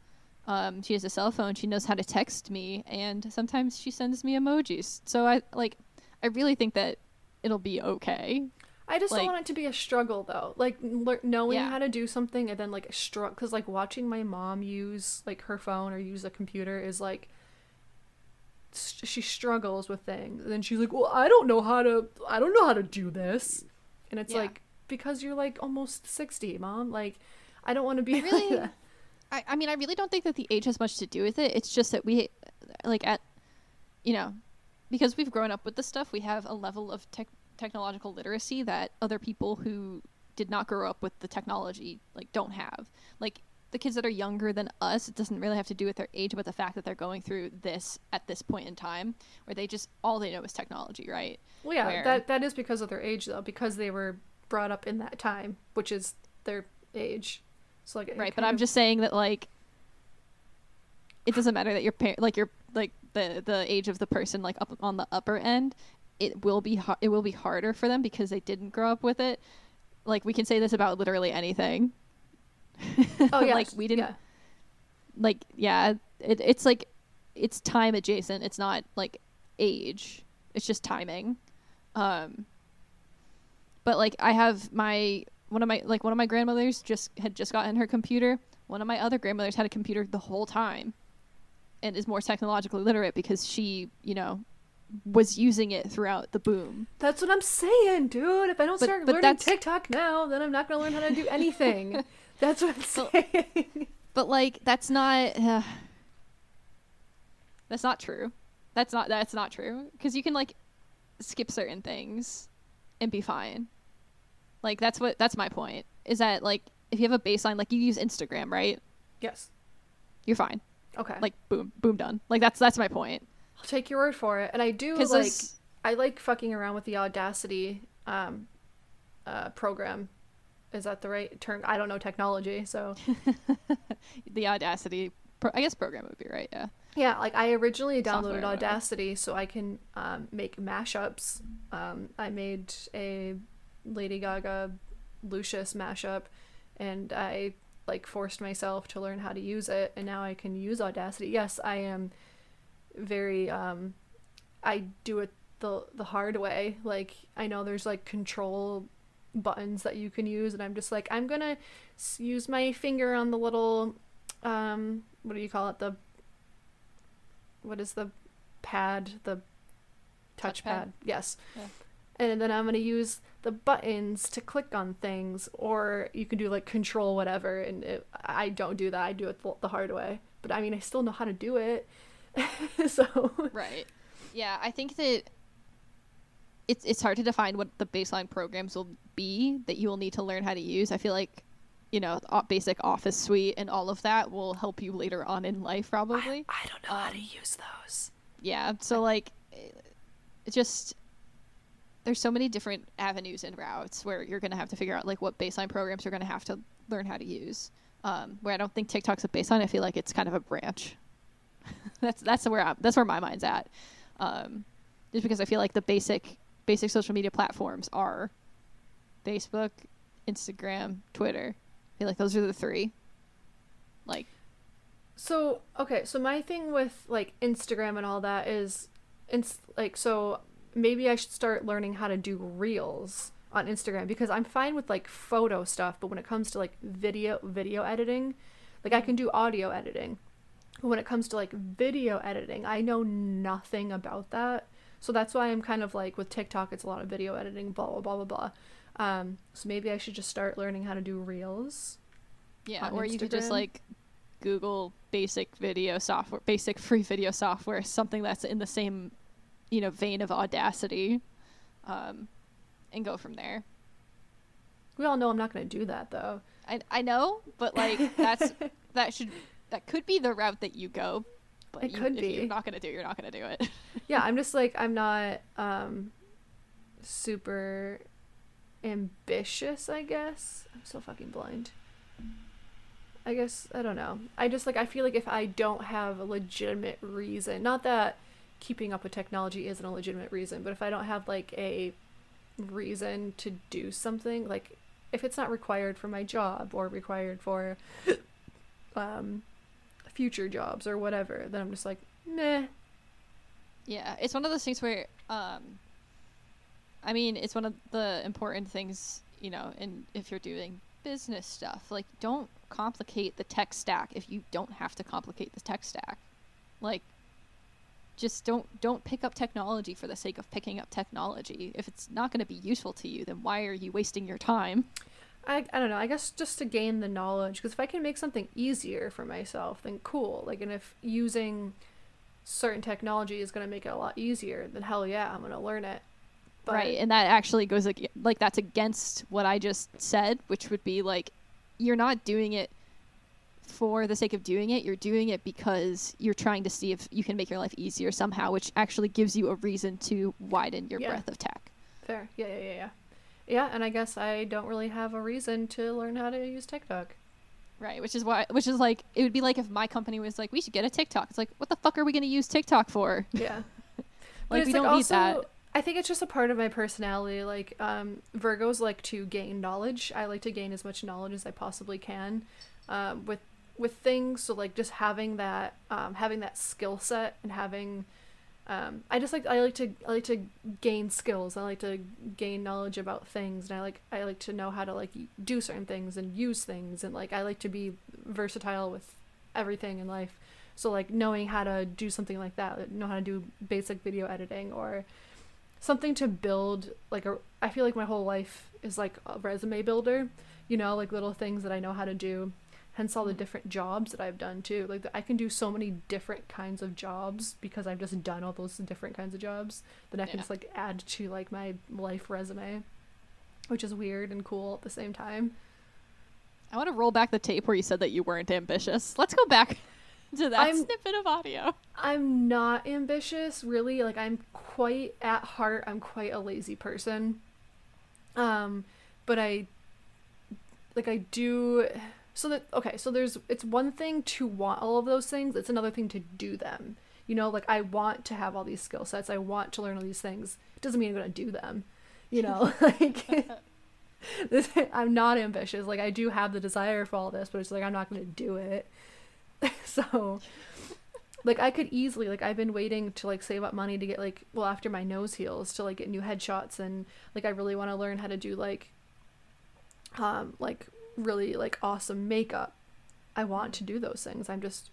um, she has a cell phone. She knows how to text me, and sometimes she sends me emojis. So I like, I really think that it'll be okay. I just Like- don't want it to be a struggle though. Like lear- knowing Yeah. how to do something and then like struggle because like watching my mom use like her phone or use a computer is like she struggles with things and then she's like, "Well, I don't know how to. I don't know how to do this," and it's Yeah. like because you're like almost sixty, mom. Like I don't want to be I really- like. I, I mean, I really don't think that the age has much to do with it. It's just that we, like, at, you know, because we've grown up with this stuff, we have a level of tech technological literacy that other people who did not grow up with the technology like don't have. Like the kids that are younger than us, it doesn't really have to do with their age, but the fact that they're going through this at this point in time, where they just all they know is technology, right? Well, yeah, where- that that is because of their age though, because they were brought up in that time, which is their age. So like right but i'm of- just saying that like it doesn't matter that your parent like your like the the age of the person like up on the upper end it will be har- it will be harder for them because they didn't grow up with it. Like we can say this about literally anything. Oh yeah, like we didn't Yeah. like yeah it, it's like it's time adjacent. It's not like age. It's just timing. Um but like i have my one of my like one of my grandmothers just had just gotten her computer one of my other grandmothers had a computer the whole time and is more technologically literate because she you know was using it throughout the boom That's what I'm saying, dude. If I don't But- start but learning that's- TikTok now, then I'm not gonna learn how to do anything. That's what I'm saying. but like that's not uh, that's not true that's not that's not true because you can like skip certain things and be fine like that's what that's my point is that like if you have a baseline like you use instagram right yes. you're fine Okay. like boom boom done like that's that's my point I'll take your word for it. And I do like I like fucking around with the Audacity um uh program. Is that the right term? I don't know technology, so the audacity pro- i guess program would be right yeah yeah. Like I originally downloaded Software. Audacity so I can um, make mashups. Um, I made a Lady Gaga Lucius mashup, and I like forced myself to learn how to use it, and now I can use Audacity. Yes, I am very um, I do it the the hard way. Like I know there's like control buttons that you can use, and I'm just like I'm gonna use my finger on the little um, what do you call it? The what is the pad? The touchpad. Touchpad? Yes. Yeah. And then I'm gonna use the buttons to click on things, or you can do like control whatever. And it, I don't do that. I do it the, hard way. But I mean, I still know how to do it. so Right. Yeah, I think that it's it's hard to define what the baseline programs will be that you will need to learn how to use. I feel like you know, basic office suite and all of that will help you later on in life probably. I don't know how to Um, use those. Yeah, so like it just there's so many different avenues and routes where you're going to have to figure out like what baseline programs you're going to have to learn how to use. Um, where I don't think TikTok's a baseline, I feel like it's kind of a branch. that's that's where I'm, that's where my mind's at. Um, just because I feel like the basic basic social media platforms are Facebook, Instagram, Twitter. I feel like those are the three. Like So okay, so my thing with like Instagram and all that is, it's like so maybe I should start learning how to do reels on Instagram because I'm fine with like photo stuff, but when it comes to like video video editing, like I can do audio editing. But when it comes to like video editing, I know nothing about that. So that's why I'm kind of like with TikTok, it's a lot of video editing, blah blah blah blah blah. Um, so maybe I should just start learning how to do reels. Yeah, or you could just like Google basic video software, basic free video software, something that's in the same, you know, vein of Audacity, um, and go from there. We all know I'm not going to do that though. I I know, but like that's that should that could be the route that you go. But It you, could if be. You're not gonna do. it, You're not gonna do it. yeah, I'm just like I'm not um super ambitious, I guess. I'm so fucking blind. I guess I don't know. I just like I feel like if I don't have a legitimate reason, not that keeping up with technology isn't a legitimate reason, but if I don't have like a reason to do something, like if it's not required for my job or required for um future jobs or whatever, then I'm just like, meh. Yeah, it's one of those things where, um, I mean, it's one of the important things, you know, and if you're doing business stuff, like don't complicate the tech stack if you don't have to complicate the tech stack. Like, just don't don't pick up technology for the sake of picking up technology. If it's not going to be useful to you, then why are you wasting your time? I, I don't know. I guess just to gain the knowledge, because if I can make something easier for myself, then cool. Like, and if using certain technology is going to make it a lot easier, then hell yeah, I'm going to learn it. But, right and that actually goes ag- like that's against what i just said which would be like you're not doing it for the sake of doing it you're doing it because you're trying to see if you can make your life easier somehow which actually gives you a reason to widen your Yeah. breadth of tech Fair. Yeah, yeah, yeah, yeah. yeah, and I guess I don't really have a reason to learn how to use TikTok. Right, which is why, which is like, it would be like if my company was like, we should get a TikTok. It's like, what the fuck are we gonna use TikTok for? Yeah. Like, we don't need that. I think it's just a part of my personality. Like, um, Virgos like to gain knowledge. I like to gain as much knowledge as I possibly can, um, with with things. So like just having that, um, having that skill set and having, um, I just like I like to I like to gain skills. I like to gain knowledge about things, and I like I like to know how to like do certain things and use things, and like I like to be versatile with everything in life. So like knowing how to do something like that, know how to do basic video editing or something to build like a I feel like my whole life is like a resume builder, you know, like little things that I know how to do. Hence all the different jobs that I've done too. Like I can do so many different kinds of jobs because I've just done all those different kinds of jobs that I can Yeah. just like add to like my life resume, which is weird and cool at the same time. I want to roll back the tape where you said that you weren't ambitious. Let's go back to that I'm- snippet of audio. I'm not ambitious, really. Like I'm quite at heart, I'm quite a lazy person. Um, but I like I do so that okay, so there's it's one thing to want all of those things, it's another thing to do them. You know, like I want to have all these skill sets, I want to learn all these things. It doesn't mean I'm gonna do them. You know, like this, I'm not ambitious. Like I do have the desire for all this, but it's like I'm not gonna do it. so like I could easily like I've been waiting to like save up money to get like well after my nose heals to like get new headshots and like I really want to learn how to do like um like really like awesome makeup. I want to do those things. I'm just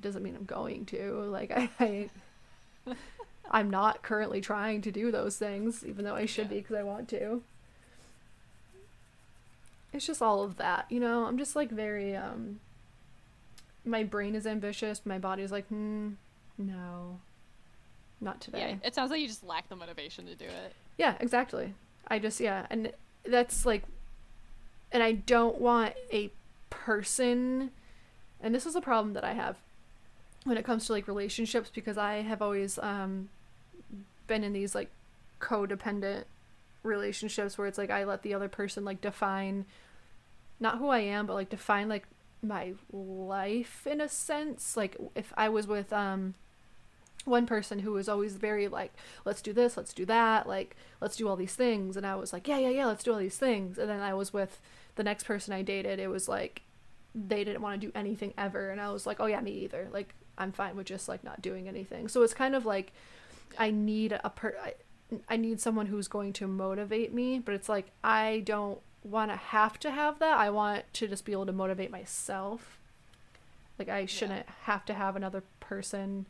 doesn't mean I'm going to. Like I, I I'm not currently trying to do those things even though I should Yeah. be because I want to. It's just all of that, you know. I'm just like very um my brain is ambitious, my body's like, hmm, no, not today. Yeah, it sounds like you just lack the motivation to do it. Yeah, exactly. I just yeah, and that's like and I don't want a person and this is a problem that I have when it comes to like relationships because I have always um been in these like codependent relationships where it's like I let the other person like define not who I am but like define like my life in a sense. Like if I was with um one person who was always very like let's do this let's do that like let's do all these things and i was like yeah yeah yeah let's do all these things and then i was with the next person i dated it was like they didn't want to do anything ever and i was like oh yeah me either. Like i'm fine with just like not doing anything. So it's kind of like i need a per I, I need someone who's going to motivate me but it's like i don't want to have to have that. I want to just be able to motivate myself. Like i shouldn't have to have another person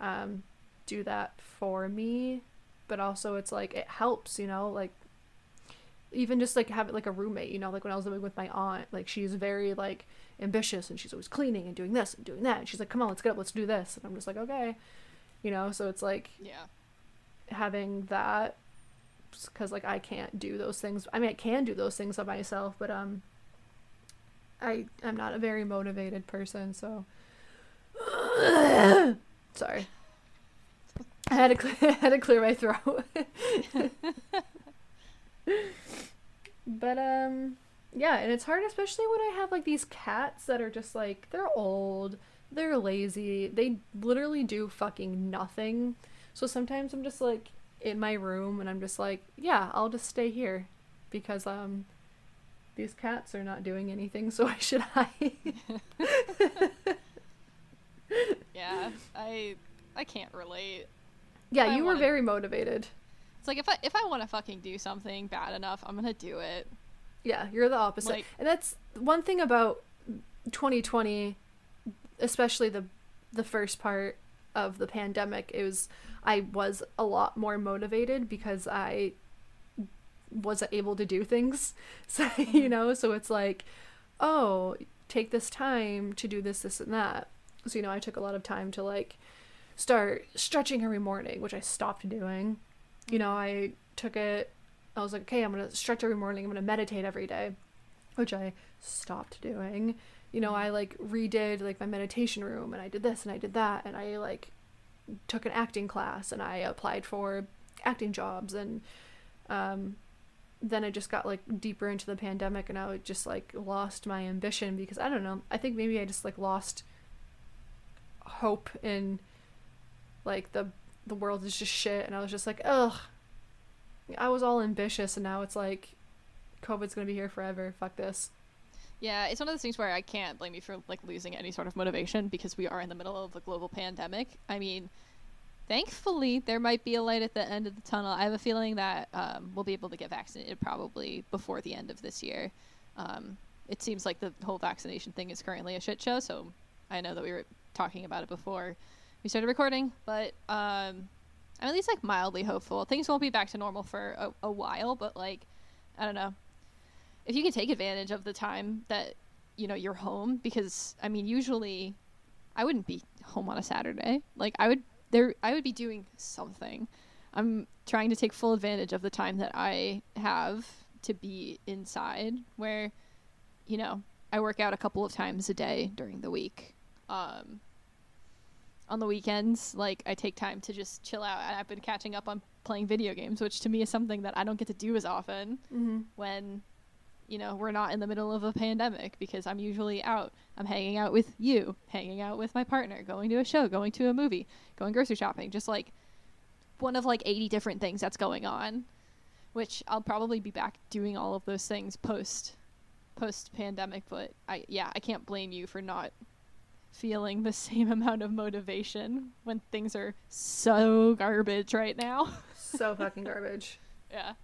um, do that for me but also it's like it helps you know? Like even just like have it like a roommate you know like when i was living with my aunt like she's very like ambitious and she's always cleaning and doing this and doing that. And she's like come on let's get up let's do this. And i'm just like okay. You know so it's like Yeah. having that because like i can't do those things. I mean i can do those things by myself but um i i'm not a very motivated person so sorry. I had to clear, I had to clear my throat but um yeah and it's hard especially when i have like these cats that are just like they're old they're lazy they literally do fucking nothing so sometimes i'm just like in my room and i'm just like yeah i'll just stay here because um these cats are not doing anything so i should hide Yeah. I I can't relate. yeah I you were very motivated It's like if I if I want to fucking do something bad enough, I'm gonna do it. Yeah, you're the opposite. Like- and that's one thing about 2020, especially the the first part of the pandemic. It was I was a lot more motivated because I wasn't able to do things. So you mm-hmm. know, so it's like, oh, take this time to do this, this, and that. So you know, I took a lot of time to like start stretching every morning, which I stopped doing. You know, I took it I was like, okay, I'm gonna stretch every morning. I'm gonna meditate every day, which I stopped doing. You know, I like redid like my meditation room, and I did this and I did that, and I like took an acting class, and I applied for acting jobs, and um, then I just got like deeper into the pandemic and I just like lost my ambition because I don't know. I think maybe I just like lost hope in like the the world is just shit and I was just like, ugh. I was all ambitious and now it's like COVID's gonna be here forever. Fuck this. Yeah, it's one of those things where I can't blame you for like losing any sort of motivation because we are in the middle of a global pandemic. I mean, thankfully there might be a light at the end of the tunnel. I have a feeling that um, we'll be able to get vaccinated probably before the end of this year. Um, it seems like the whole vaccination thing is currently a shit show. So I know that we were talking about it before we started recording, but um, I'm at least like mildly hopeful. Things won't be back to normal for a, a while, but like I don't know if you can take advantage of the time that you know you're home because I mean usually I wouldn't be home on a Saturday. Like I would there I would be doing something. I'm trying to take full advantage of the time that I have to be inside where you know, I work out a couple of times a day during the week. Um on the weekends, like I take time to just chill out. And I've been catching up on playing video games, which to me is something that I don't get to do as often Mm-hmm. when you know we're not in the middle of a pandemic because i'm usually out i'm hanging out with you hanging out with my partner going to a show going to a movie going grocery shopping just like one of like 80 different things that's going on which i'll probably be back doing all of those things post post pandemic but i yeah i can't blame you for not feeling the same amount of motivation when things are so garbage right now So fucking garbage. yeah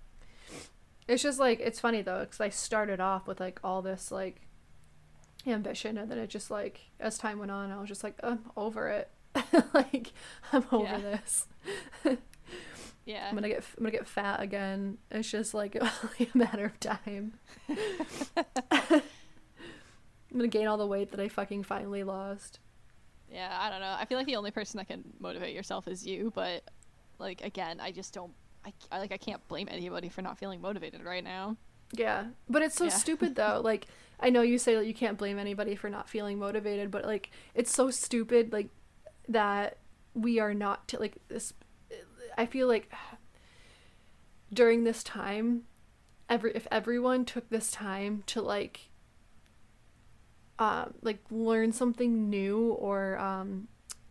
It's just like it's funny though because I started off with like all this like ambition and then it just like as time went on I was just like I'm over it. like I'm over Yeah. this. yeah I'm gonna get I'm gonna get fat again. It's just like only a matter of time. I'm gonna gain all the weight that I fucking finally lost. Yeah, I don't know. I feel like the only person that can motivate yourself is you, but like again, I just don't. I, I like I can't blame anybody for not feeling motivated right now. Yeah, but it's so Yeah. stupid though. Like I know you say that you can't blame anybody for not feeling motivated, but like it's so stupid like that we are not t- like this I feel like during this time every if everyone took this time to like um like learn something new or um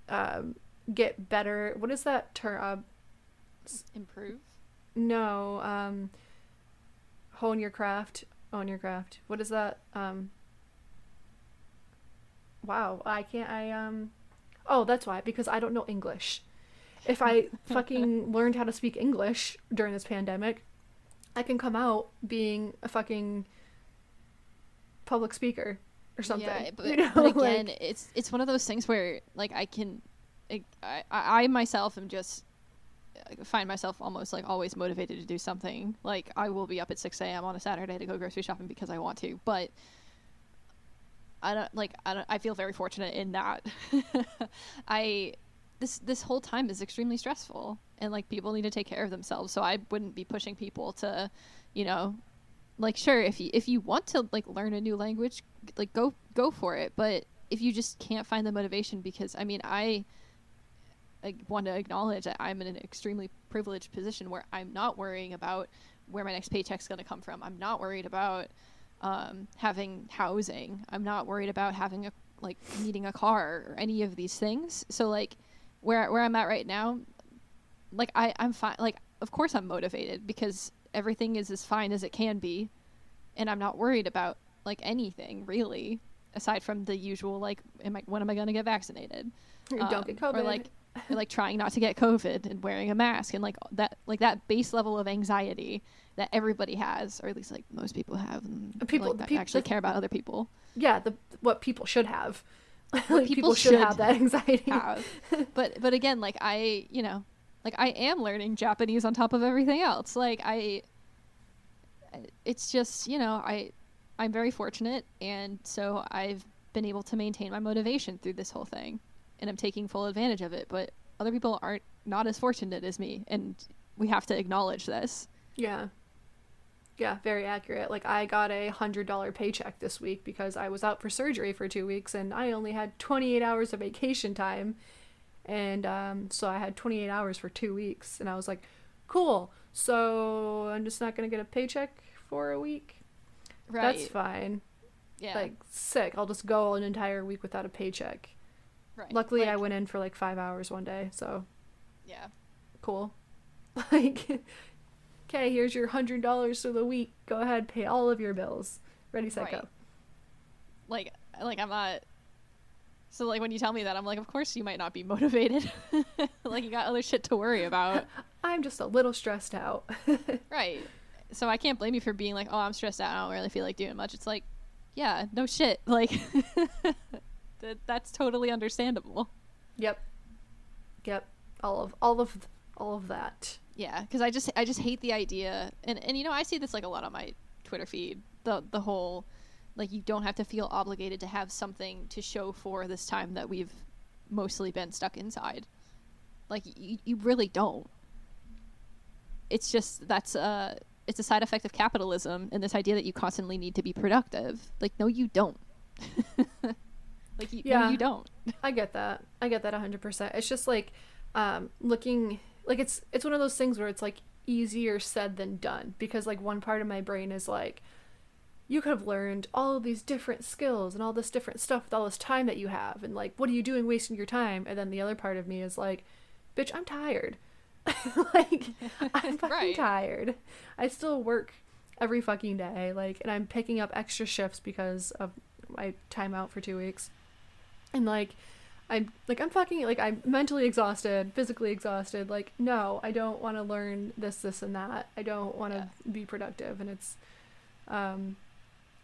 um get better what is that term uh, Improve. no, um hone your craft, own your craft. What is that? Um Wow, I can't I um Oh, that's why because I don't know English. If I fucking learned how to speak English during this pandemic, I can come out being a fucking public speaker or something. Yeah, but, you know, but again, like- it's it's one of those things where like I can, I I, I myself am just I find myself almost like always motivated to do something. Like I will be up at six a.m. on a Saturday to go grocery shopping because I want to, but. I don't like I don't I feel very fortunate in that I this this whole time is extremely stressful and like people need to take care of themselves so I wouldn't be pushing people to you know like sure if you if you want to like learn a new language like go go for it but if you just can't find the motivation because I mean I I want to acknowledge that I'm in an extremely privileged position where I'm not worrying about where my next paycheck's going to come from. I'm not worried about um, having housing. I'm not worried about having a like needing a car or any of these things. So like where where I'm at right now, like I I'm fine. Like of course I'm motivated because everything is as fine as it can be, and I'm not worried about like anything really aside from the usual like am I when am I going to get vaccinated? don't get Um, COVID. or like or like trying not to get COVID and wearing a mask and like that like that base level of anxiety that everybody has, or at least like most people have, and People- like, that peop- actually care about other people. yeah, the what people should have. like people people, should, should have that anxiety. Have. but but again, like I you know like I am learning Japanese on top of everything else. Like I, it's just you know I I'm very fortunate, and so I've been able to maintain my motivation through this whole thing, and I'm taking full advantage of it. But other people aren't not as fortunate as me, and we have to acknowledge this. Yeah. Yeah, very accurate. Like I got a hundred dollar paycheck this week because I was out for surgery for two weeks and I only had twenty eight hours of vacation time, and um, so I had twenty eight hours for two weeks, and I was like, cool. so I'm just not gonna get a paycheck for a week. Right. That's fine. yeah. Like sick. I'll just go an entire week without a paycheck. right. Luckily, I went in for like five hours one day, so Yeah. cool. Like, okay, here's your hundred dollars for the week. Go ahead, pay all of your bills. Ready, set, Right. go. Like like I'm not. So like when you tell me that, I'm like, of course you might not be motivated. like you got other shit to worry about. I'm just a little stressed out. Right. So I can't blame you for being like, oh, I'm stressed out. I don't really feel like doing much. It's like, yeah, no shit. Like, that, that's totally understandable. yep. Yep. All of all of all of that. Yeah, because I just I just hate the idea, and and you know I see this like a lot on my Twitter feed. The the whole like you don't have to feel obligated to have something to show for this time that we've mostly been stuck inside. Like you, you really don't. It's just that's uh it's a side effect of capitalism and this idea that you constantly need to be productive. Like no you don't. like you, no you don't. I get that. I get that 100%. It's just like um looking like it's it's one of those things where it's like easier said than done because like one part of my brain is like you could have learned all of these different skills and all this different stuff with all this time that you have and like what are you doing wasting your time? And then the other part of me is like bitch i'm tired. Like i'm fucking Right. tired. I still work every fucking day like and i'm picking up extra shifts because of my time out for two weeks. And like i'm like i'm fucking like i'm mentally exhausted physically exhausted like no i don't want to learn this this and that. I don't want to be productive and it's um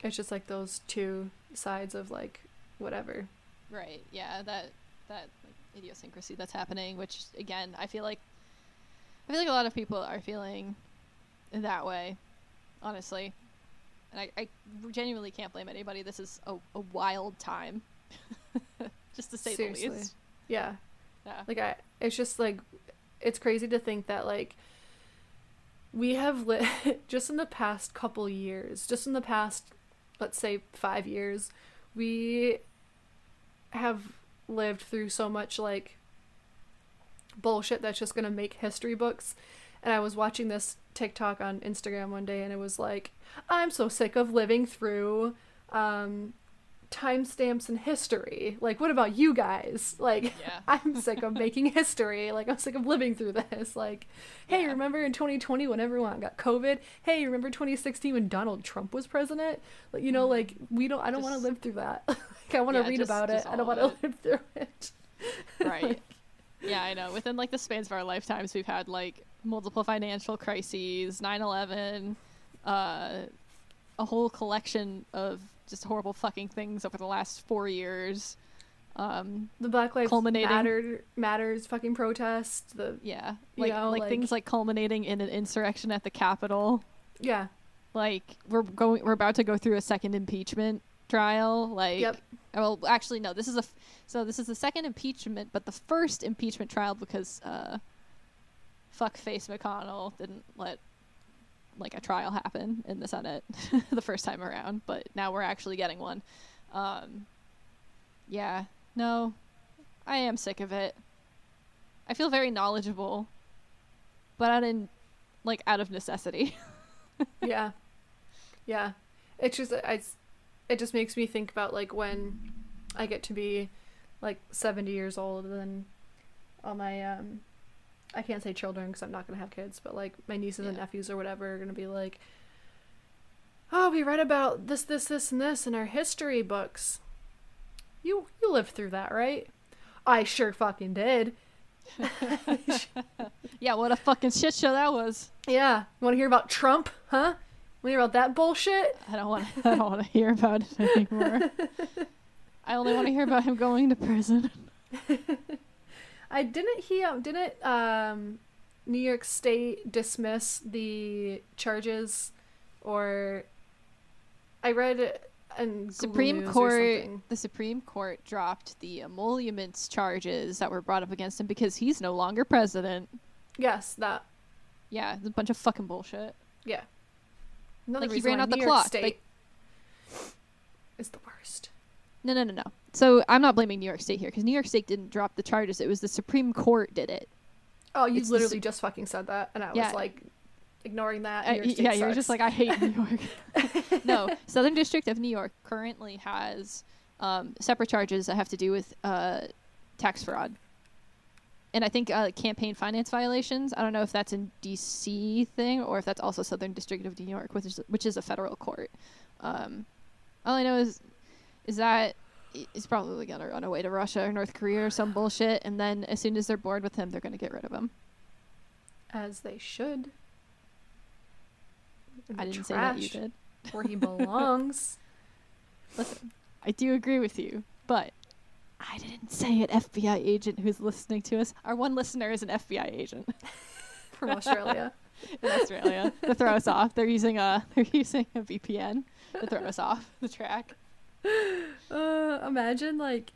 it's just like those two sides of like whatever Right. Yeah. That that like, idiosyncrasy that's happening, which again, I feel like I feel like a lot of people are feeling that way, honestly. And I, I genuinely can't blame anybody. This is a, a wild time, just to say Seriously. the least. yeah Yeah. like i it's just like it's crazy to think that like we have li- just in the past couple years just in the past let's say five years we have lived through so much like bullshit that's just gonna make history books. And i was watching this tiktok on instagram one day and it was like i'm so sick of living through um timestamps in history like what about you guys like Yeah. i'm sick of making history like i'm sick of living through this like hey Yeah. remember in 2020 when everyone got covid hey remember 2016 when donald trump was president like you know like we don't i don't want to Mm-hmm. Live through that like i want to Yeah, read just- about it i don't want to live through it Right. yeah, I know. Within like the spans of our lifetimes, we've had like multiple financial crises, 9/11, uh, a whole collection of just horrible fucking things over the last four years. Um, the black lives Culminating- matter matters fucking protest the yeah, You like know, like, like- things like culminating in an insurrection at the Capitol. yeah Like we're going, we're about to go through a second impeachment trial. Like, Yep. well, actually, no. This is a f- so this is the second impeachment, but the first impeachment trial because uh, fuckface McConnell didn't let like a trial happen in the Senate the first time around, but now we're actually getting one. Um, yeah, no, I am sick of it. I feel very knowledgeable, but out in like out of necessity. yeah yeah it's just I, it just makes me think about like when i get to be like 70 years old and all my um i can't say children because i'm not gonna have kids but like my nieces and nephews or whatever are gonna be like oh we read about this this this and this in our history books you you lived through that right i sure fucking did yeah, what a fucking shit show that was. yeah you want to hear about trump huh want to hear about that bullshit I don't want. I don't want to hear about it anymore. I only want to hear about him going to prison. I didn't he um, didn't um New York State dismiss the charges or I read Google Supreme Court. The Supreme Court dropped the emoluments charges that were brought up against him because he's no longer president. Yes, that. Yeah, it's a bunch of fucking bullshit. Yeah. Another Like, he ran out the York clock, State like- is the worst. No, no, no, no. So I'm not blaming New York State here because New York State didn't drop the charges. It was the Supreme Court did it. Oh, you It's literally just fucking said that, and I was like, ignoring that. York yeah, you're just like I hate New York. no, Southern District of New York currently has um, separate charges that have to do with uh, tax fraud, and I think uh, campaign finance violations. I don't know if that's in D.C. thing or if that's also Southern District of New York, which is which is a federal court. Um, all I know is is that he's probably gonna run away to Russia or North Korea or some bullshit, and then as soon as they're bored with him, they're gonna get rid of him. as they should. In I didn't say that you did. Where he belongs. Listen, I do agree with you, but I didn't say an FBI agent who's listening to us. Our one listener is an FBI agent from Australia. in Australia to throw us off. They're using a they're using a VPN to throw us off the track. Uh, imagine like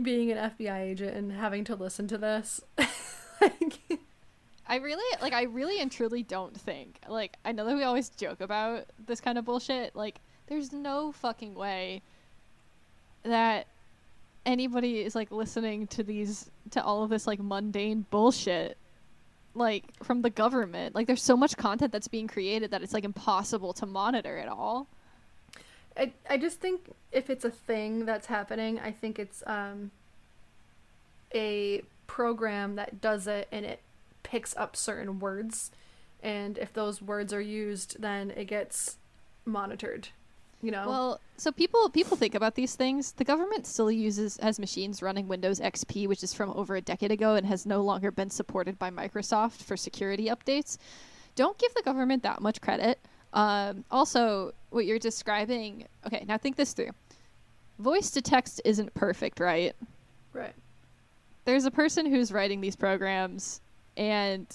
being an FBI agent and having to listen to this. like, I really like I really and truly don't think like I know that we always joke about this kind of bullshit. Like there's no fucking way that anybody is like listening to these to all of this like mundane bullshit like from the government. Like there's so much content that's being created that it's like impossible to monitor at all. I I just think if it's a thing that's happening, I think it's um a program that does it and it picks up certain words and if those words are used then it gets monitored. You know? Well, so people people think about these things. The government still uses has machines running Windows XP, which is from over a decade ago and has no longer been supported by Microsoft for security updates. Don't give the government that much credit. Um, also, what you're describing. Okay, now think this through. Voice to text isn't perfect, right? right. There's a person who's writing these programs, and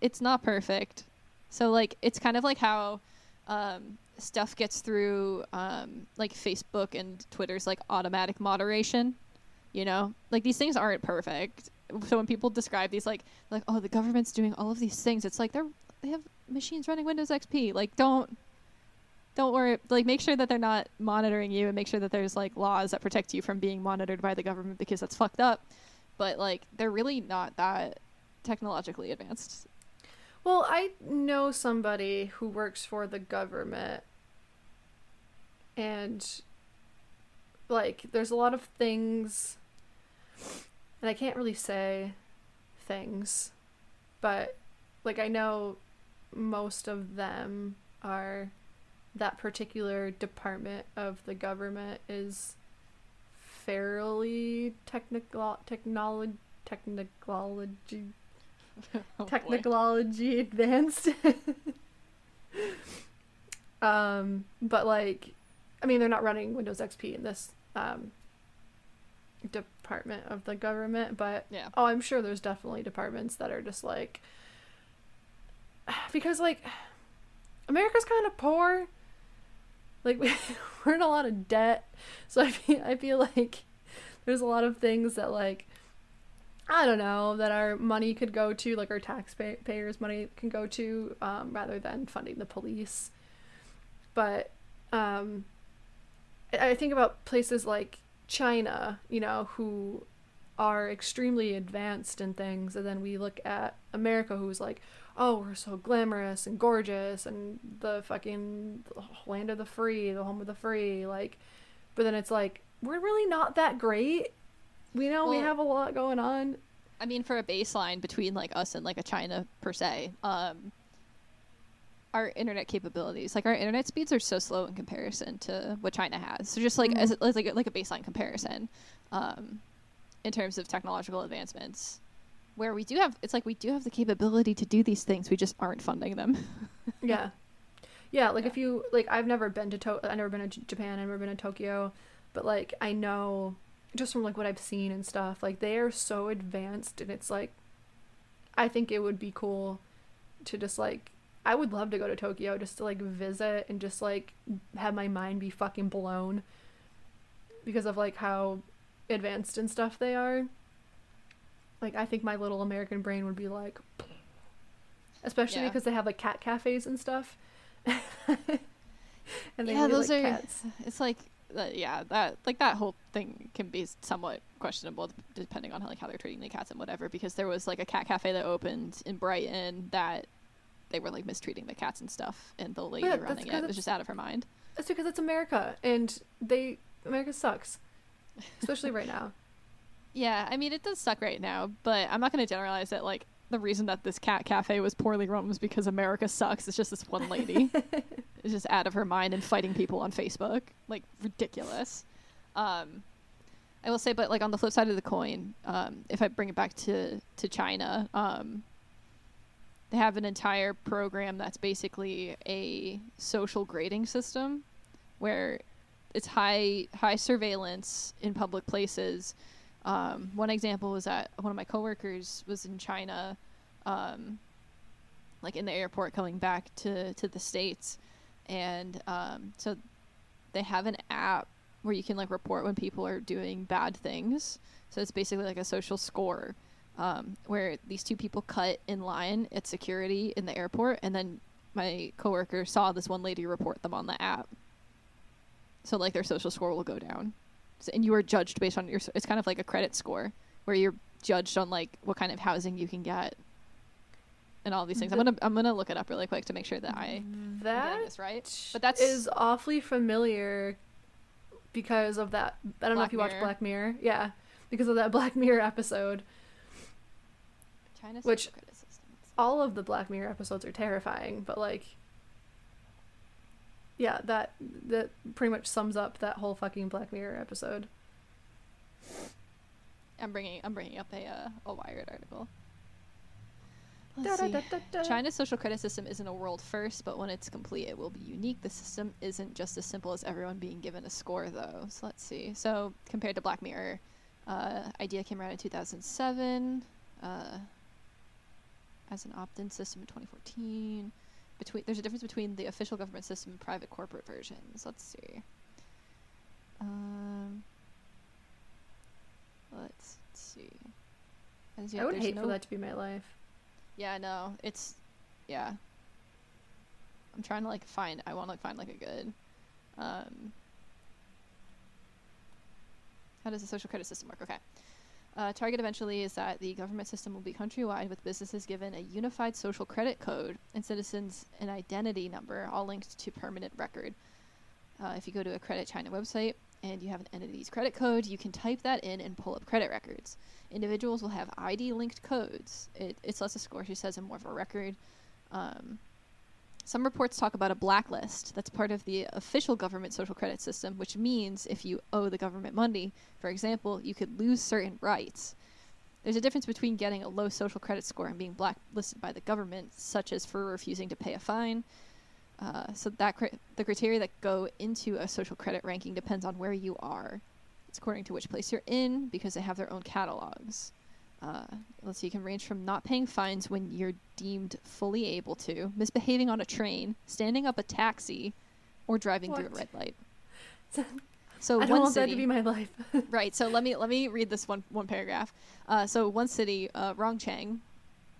it's not perfect. So like, it's kind of like how um, stuff gets through um, like Facebook and Twitter's like automatic moderation. You know, like these things aren't perfect. So when people describe these like like oh the government's doing all of these things, it's like they're they have machines running Windows XP. Like don't don't worry. Like make sure that they're not monitoring you and make sure that there's like laws that protect you from being monitored by the government because that's fucked up. But like they're really not that technologically advanced. Well, I know somebody who works for the government, and like, there's a lot of things, and I can't really say things, but like, I know most of them are that particular department of the government is fairly technical technology technology Oh, technology advanced. um, but like, I mean, they're not running Windows XP in this um, department of the government, but Yeah. oh, I'm sure there's definitely departments that are just like, because like, America's kind of poor. Like we, we're in a lot of debt, so I feel I feel like there's a lot of things that like I don't know that our money could go to, like our taxpayers' money can go to, um, rather than funding the police. But um, I think about places like China, you know, who are extremely advanced in things, and then we look at America, who's like, oh, we're so glamorous and gorgeous, and the fucking land of the free, the home of the free, like, but then it's like we're really not that great. We know we have a lot going on. I mean, for a baseline between like us and like a China per se, um, our internet capabilities, like our internet speeds, are so slow in comparison to what China has. So just like as, as like a- like a baseline comparison, um, in terms of technological advancements, where we do have, it's like we do have the capability to do these things, we just aren't funding them. Yeah. Yeah, like if you like I've never been to to- I've never been to Japan, I've never been to Tokyo, but like I know just from like what I've seen and stuff, like they are so advanced and it's like I think it would be cool to just like I would love to go to Tokyo just to like visit and just like have my mind be fucking blown because of like how advanced and stuff they are. Like I think my little American brain would be like especially Yeah. because they have like cat cafes and stuff. and they yeah, those like are. cats. It's like, uh, yeah, that like that whole thing can be somewhat questionable depending on how, like how they're treating the cats and whatever. Because there was like a cat cafe that opened in Brighton that they were like mistreating the cats and stuff, and the lady Yeah, running it was just out of her mind. That's because it's America, and they America sucks, especially right now. Yeah, I mean it does suck right now, but I'm not going to generalize it. Like the reason that this cat cafe was poorly run was because America sucks. It's just this one lady is just out of her mind and fighting people on Facebook, like ridiculous. Um, I will say, but like on the flip side of the coin, um, if I bring it back to to China, um, they have an entire program that's basically a social grading system, where it's high high surveillance in public places. Um, one example was that one of my coworkers was in China, um, like in the airport coming back to to the states, and um, so they have an app where you can like report when people are doing bad things. So it's basically like a social score, um, where these two people cut in line at security in the airport, and then my coworker saw this one lady report them on the app. So like their social score will go down, and you are judged based on your. It's kind of like a credit score where you're judged on like what kind of housing you can get, and all these things. I'm gonna I'm gonna look it up really quick to make sure that I That this right. But that's awfully familiar because of that. I don't know if you watch Black Mirror. Yeah, because of that Black Mirror episode. China's which- social credit system. All of the Black Mirror episodes are terrifying, but like, yeah, that that pretty much sums up that whole fucking Black Mirror episode. I'm bringing I'm bringing up a uh, a Wired article. Let's see. Da-da-da-da-da. China's social credit system isn't a world first, but when it's complete, it will be unique. The system isn't just as simple as everyone being given a score, though. So let's see. So compared to Black Mirror, uh, idea came around in 2007 uh, as an opt-in system in 2014. Between there's a difference between the official government system and private corporate versions. Let's see. Um, let's see. As I would hate no for that to be my life. yeah, no, it's yeah. I'm trying to like find. I want to like, find like a good. Um, how does the social credit system work? Okay. Uh, target eventually is that the government system will be countrywide with businesses given a unified social credit code and citizens an identity number, all linked to permanent record. Uh, if you go to a Credit China website and you have an entity's credit code, you can type that in and pull up credit records. Individuals will have ID linked codes. It, it's less a score, she says, and more of a record. Um, some reports talk about a blacklist that's part of the official government social credit system, which means if you owe the government money, for example, you could lose certain rights. There's a difference between getting a low social credit score and being blacklisted by the government, such as for refusing to pay a fine. Uh, so that the criteria that go into a social credit ranking depends on where you are. It's according to which place you're in because they have their own catalogs. Uh, let's see, you can range from not paying fines when you're deemed fully able to, misbehaving on a train, standing up a taxi, or driving through a red light. So I don't want city, that to be my life. right? So let me let me read this one one paragraph. Uh, so one city, uh, Rongcheng,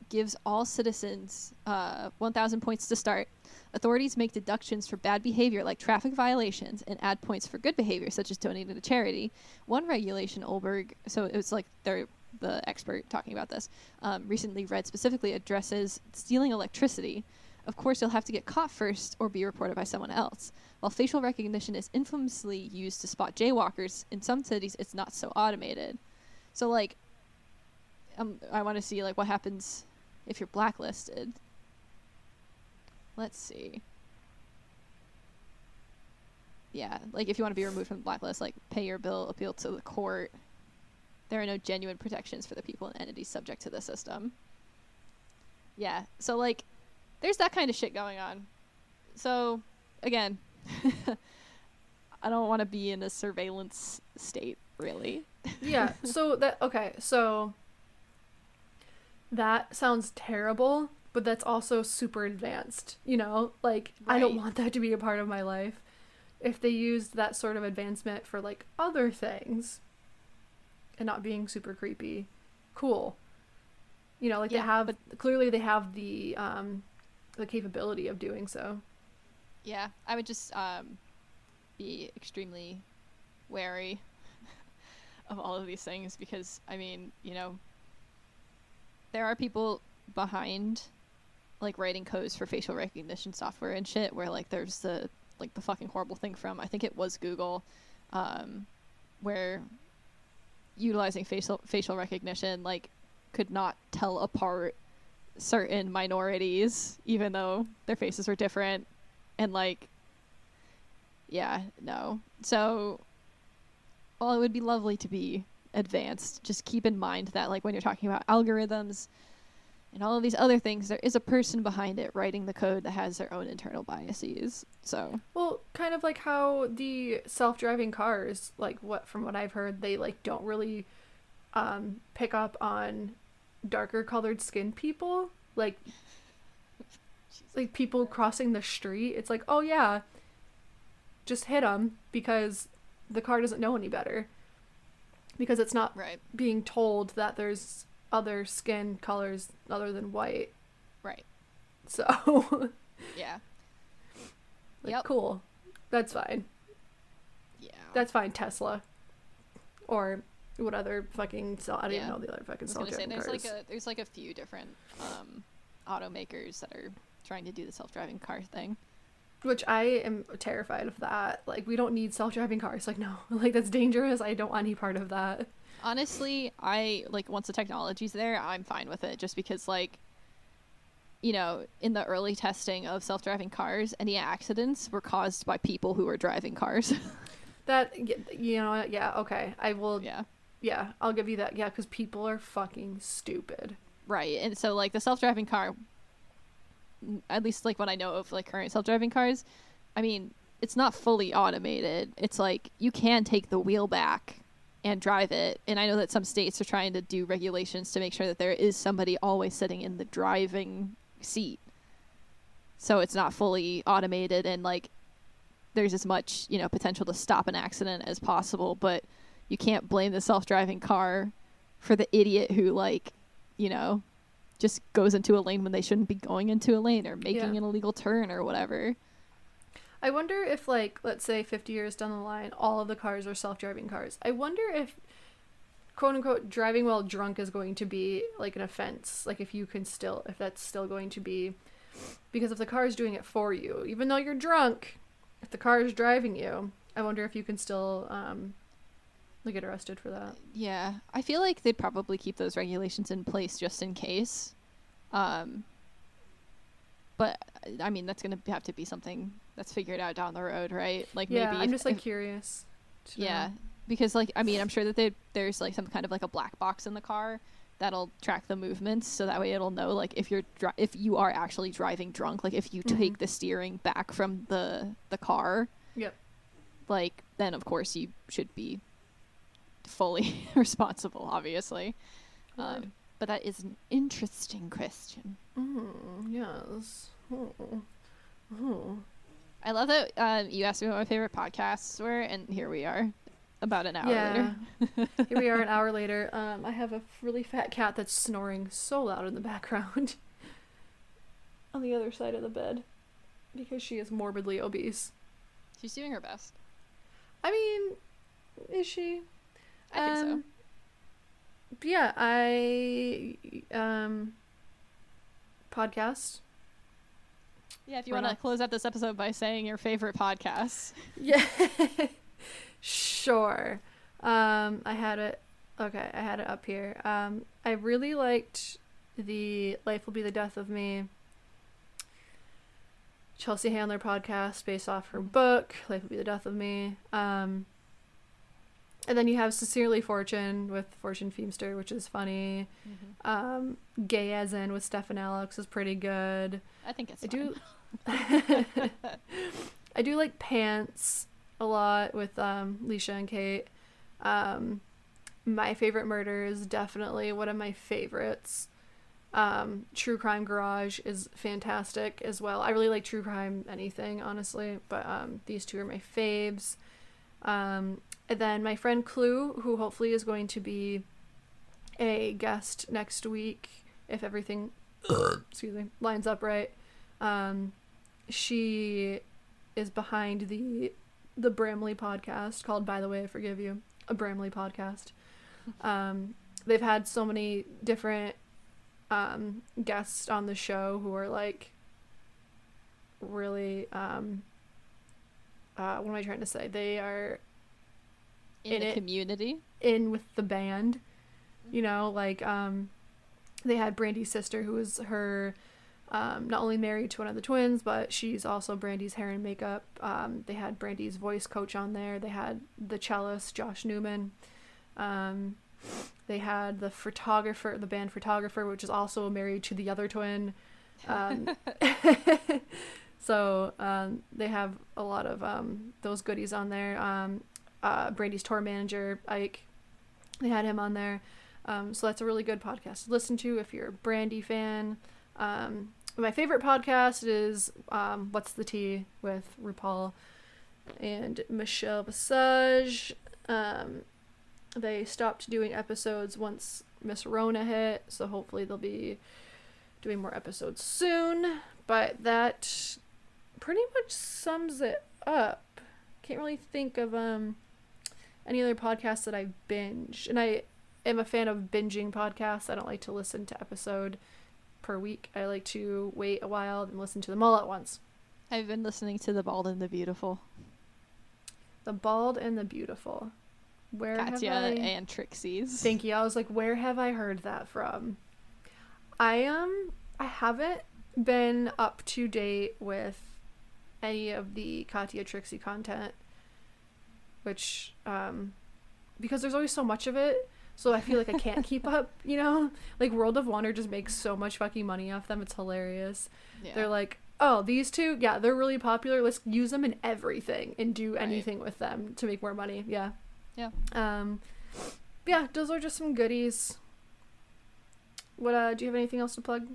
gives all citizens uh, 1,000 points to start. Authorities make deductions for bad behavior like traffic violations and add points for good behavior such as donating to charity. One regulation, Ohlberg, so it was like they're the expert talking about this, um, recently read specifically addresses stealing electricity. Of course, you'll have to get caught first or be reported by someone else. While facial recognition is infamously used to spot jaywalkers, in some cities it's not so automated. So, like, um, I want to see like what happens if you're blacklisted. Let's see. Yeah, like if you want to be removed from the blacklist, like pay your bill, appeal to the court. There are no genuine protections for the people and entities subject to the system. Yeah, so like, there's that kind of shit going on. So, again, I don't want to be in a surveillance state, really. yeah. So that okay. So that sounds terrible, but that's also super advanced. You know, like I don't want that to be a part of my life. If they used that sort of advancement for like other things and not being super creepy, cool. You know, like Yeah, they have clearly they have the um the capability of doing so. Yeah, I would just um, be extremely wary of all of these things because, I mean, you know, there are people behind like writing codes for facial recognition software and shit where like there's the like the fucking horrible thing from I think it was Google um where utilizing facial facial recognition like could not tell apart certain minorities even though their faces were different. And like yeah no. So while it would be lovely to be advanced just keep in mind that like when you're talking about algorithms and all of these other things there is a person behind it writing the code that has their own internal biases so Well, kind of like how the self-driving cars, like what from what I've heard, they like don't really um pick up on darker colored skin people, like like people crossing the street. It's like, "Oh yeah, just hit them because the car doesn't know any better." Because it's not right being told that there's other skin colors other than white. right So, yeah like Yep. cool. That's fine. yeah That's fine, Tesla. Or what other fucking sell I don't Yeah. even know the other fucking was gonna self-driving there's cars. like a there's like a few different um, automakers that are trying to do the self-driving car thing. Which I am terrified of that. Like we don't need self-driving cars. Like no, like that's dangerous. I don't want any part of that. Honestly, I like once the technology's there, I'm fine with it. Just because like, you know, in the early testing of self-driving cars, any accidents were caused by people who were driving cars. That you know, yeah, okay. I will yeah, yeah, I'll give you that. Yeah, cuz people are fucking stupid. right. And so like the self-driving car, at least like what I know of like current self-driving cars, I mean, it's not fully automated. It's like you can take the wheel back and drive it. And I know that some states are trying to do regulations to make sure that there is somebody always sitting in the driving seat. So it's not fully automated and like there's as much, you know, potential to stop an accident as possible, but you can't blame the self-driving car for the idiot who like, you know, just goes into a lane when they shouldn't be going into a lane or making Yeah. an illegal turn or whatever. I wonder if like let's say 50 years down the line all of the cars are self-driving cars. I wonder if quote unquote driving while drunk is going to be like an offense. Like if you can still if that's still going to be because if the car is doing it for you, even though you're drunk, if the car is driving you, I wonder if you can still um like get arrested for that. Yeah, I feel like they'd probably keep those regulations in place just in case. Um, but I mean, that's gonna have to be something that's figured out down the road, right? Like yeah, maybe I'm if- just like if- curious. to yeah, know. because like I mean, I'm sure that they, there's like some kind of like a black box in the car that'll track the movements, so that way it'll know like if you're dri- if you are actually driving drunk, like if you Mhm. take the steering back from the the car, Yep. like then of course you should be fully responsible, obviously. Um, but that is an interesting question. Mm, yes. Oh. Oh. I love that um, you asked me what my favorite podcasts were, and here we are, about an hour Yeah. later. Here we are an hour later. Um, I have a really fat cat that's snoring so loud in the background on the other side of the bed because she is morbidly obese. She's doing her best. I mean, is she? I think so. Um, but yeah, I um podcast. Yeah, if you want to close out this episode by saying your favorite podcast. Yeah. sure. Um, I had it. Okay, I had it up here. Um, I really liked the "Life Will Be the Death of Me" Chelsea Handler podcast based off her book "Life Will Be the Death of Me." Um, and then you have "Sincerely Fortune" with Fortune Feimster, which is funny. Um, "Gay as In" with Steph and Alex is pretty good. I think it's I fun. do. I do like pants a lot with um, Leisha and Kate. Um, my favorite murder is definitely one of my favorites. Um, True Crime Garage is fantastic as well. I really like true crime anything, honestly, but um, these two are my faves. Um, and then my friend Clue, who hopefully is going to be a guest next week if everything excuse me lines up right. Um, she is behind the the Bramley podcast called By the Way I Forgive You, a Bramley podcast. Um, they've had so many different um, guests on the show who are like really um, uh, what am I trying to say? They are In, In the it- community. in with the band. You know, like um they had Brandi's sister who was her um not only married to one of the twins, but she's also Brandi's hair and makeup. Um they had Brandi's voice coach on there. They had the cellist Josh Neumann. Um they had the photographer, the band photographer, which is also married to the other twin. Um, so um, they have a lot of um, those goodies on there. Uh, Brandi's tour manager, Ike, they had him on there. Um, so that's a really good podcast to listen to if you're a Brandy fan. Um, my favorite podcast is um, What's the Tea with RuPaul and Michelle Visage. Um, they stopped doing episodes once Miss Rona hit, so hopefully they'll be doing more episodes soon. But that pretty much sums it up. Can't really think of um any other podcasts that I've binged, and I am a fan of binging podcasts. I don't like to listen to episode per week. I like to wait a while and listen to them all at once. I've been listening to The Bald and the Beautiful. The Bald and the Beautiful. Where Katya have I... and Trixie's. Thank you. I was like, where have I heard that from? I um I haven't been up to date with any of the Katya Trixie content, which um because there's always so much of it, so I feel like I can't keep up. You know, like World of Wonder just makes so much fucking money off them. It's hilarious. Yeah. They're like, oh, these two, yeah, they're really popular. Let's use them in everything and do Right. anything with them to make more money. Yeah. Yeah. Um, yeah, those are just some goodies. What uh, do you have anything else to plug?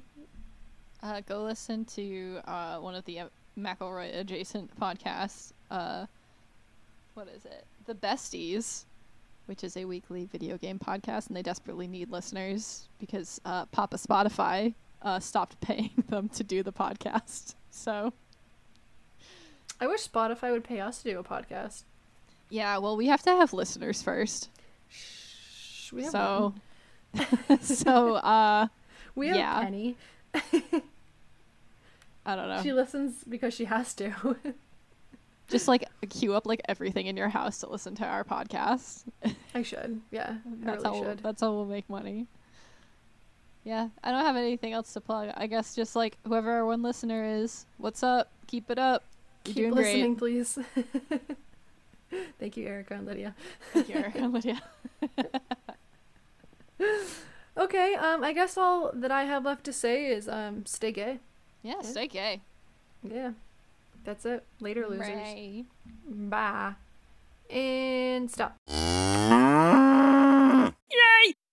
Uh, go listen to uh, one of the McElroy adjacent podcasts. Uh, what is it? The Besties, which is a weekly video game podcast, and they desperately need listeners because uh, Papa Spotify uh, stopped paying them to do the podcast. So I wish Spotify would pay us to do a podcast. yeah, well, we have to have listeners first. Shh, we have So, so uh, we have yeah. Penny. I don't know. She listens because she has to. Just like queue up like everything in your house to listen to our podcast. I should. Yeah, I That's really how should. that's how we'll make money. Yeah, I don't have anything else to plug. I guess just like whoever our one listener is, what's up? Keep it up. You're Keep doing listening, please. Thank you, Erica and Lydia. Thank you, Erica and Lydia. Okay, um, I guess all that I have left to say is um, stay gay. Yeah, Yeah. stay gay. Yeah, that's it. Later, losers. Right. Bye. And stop.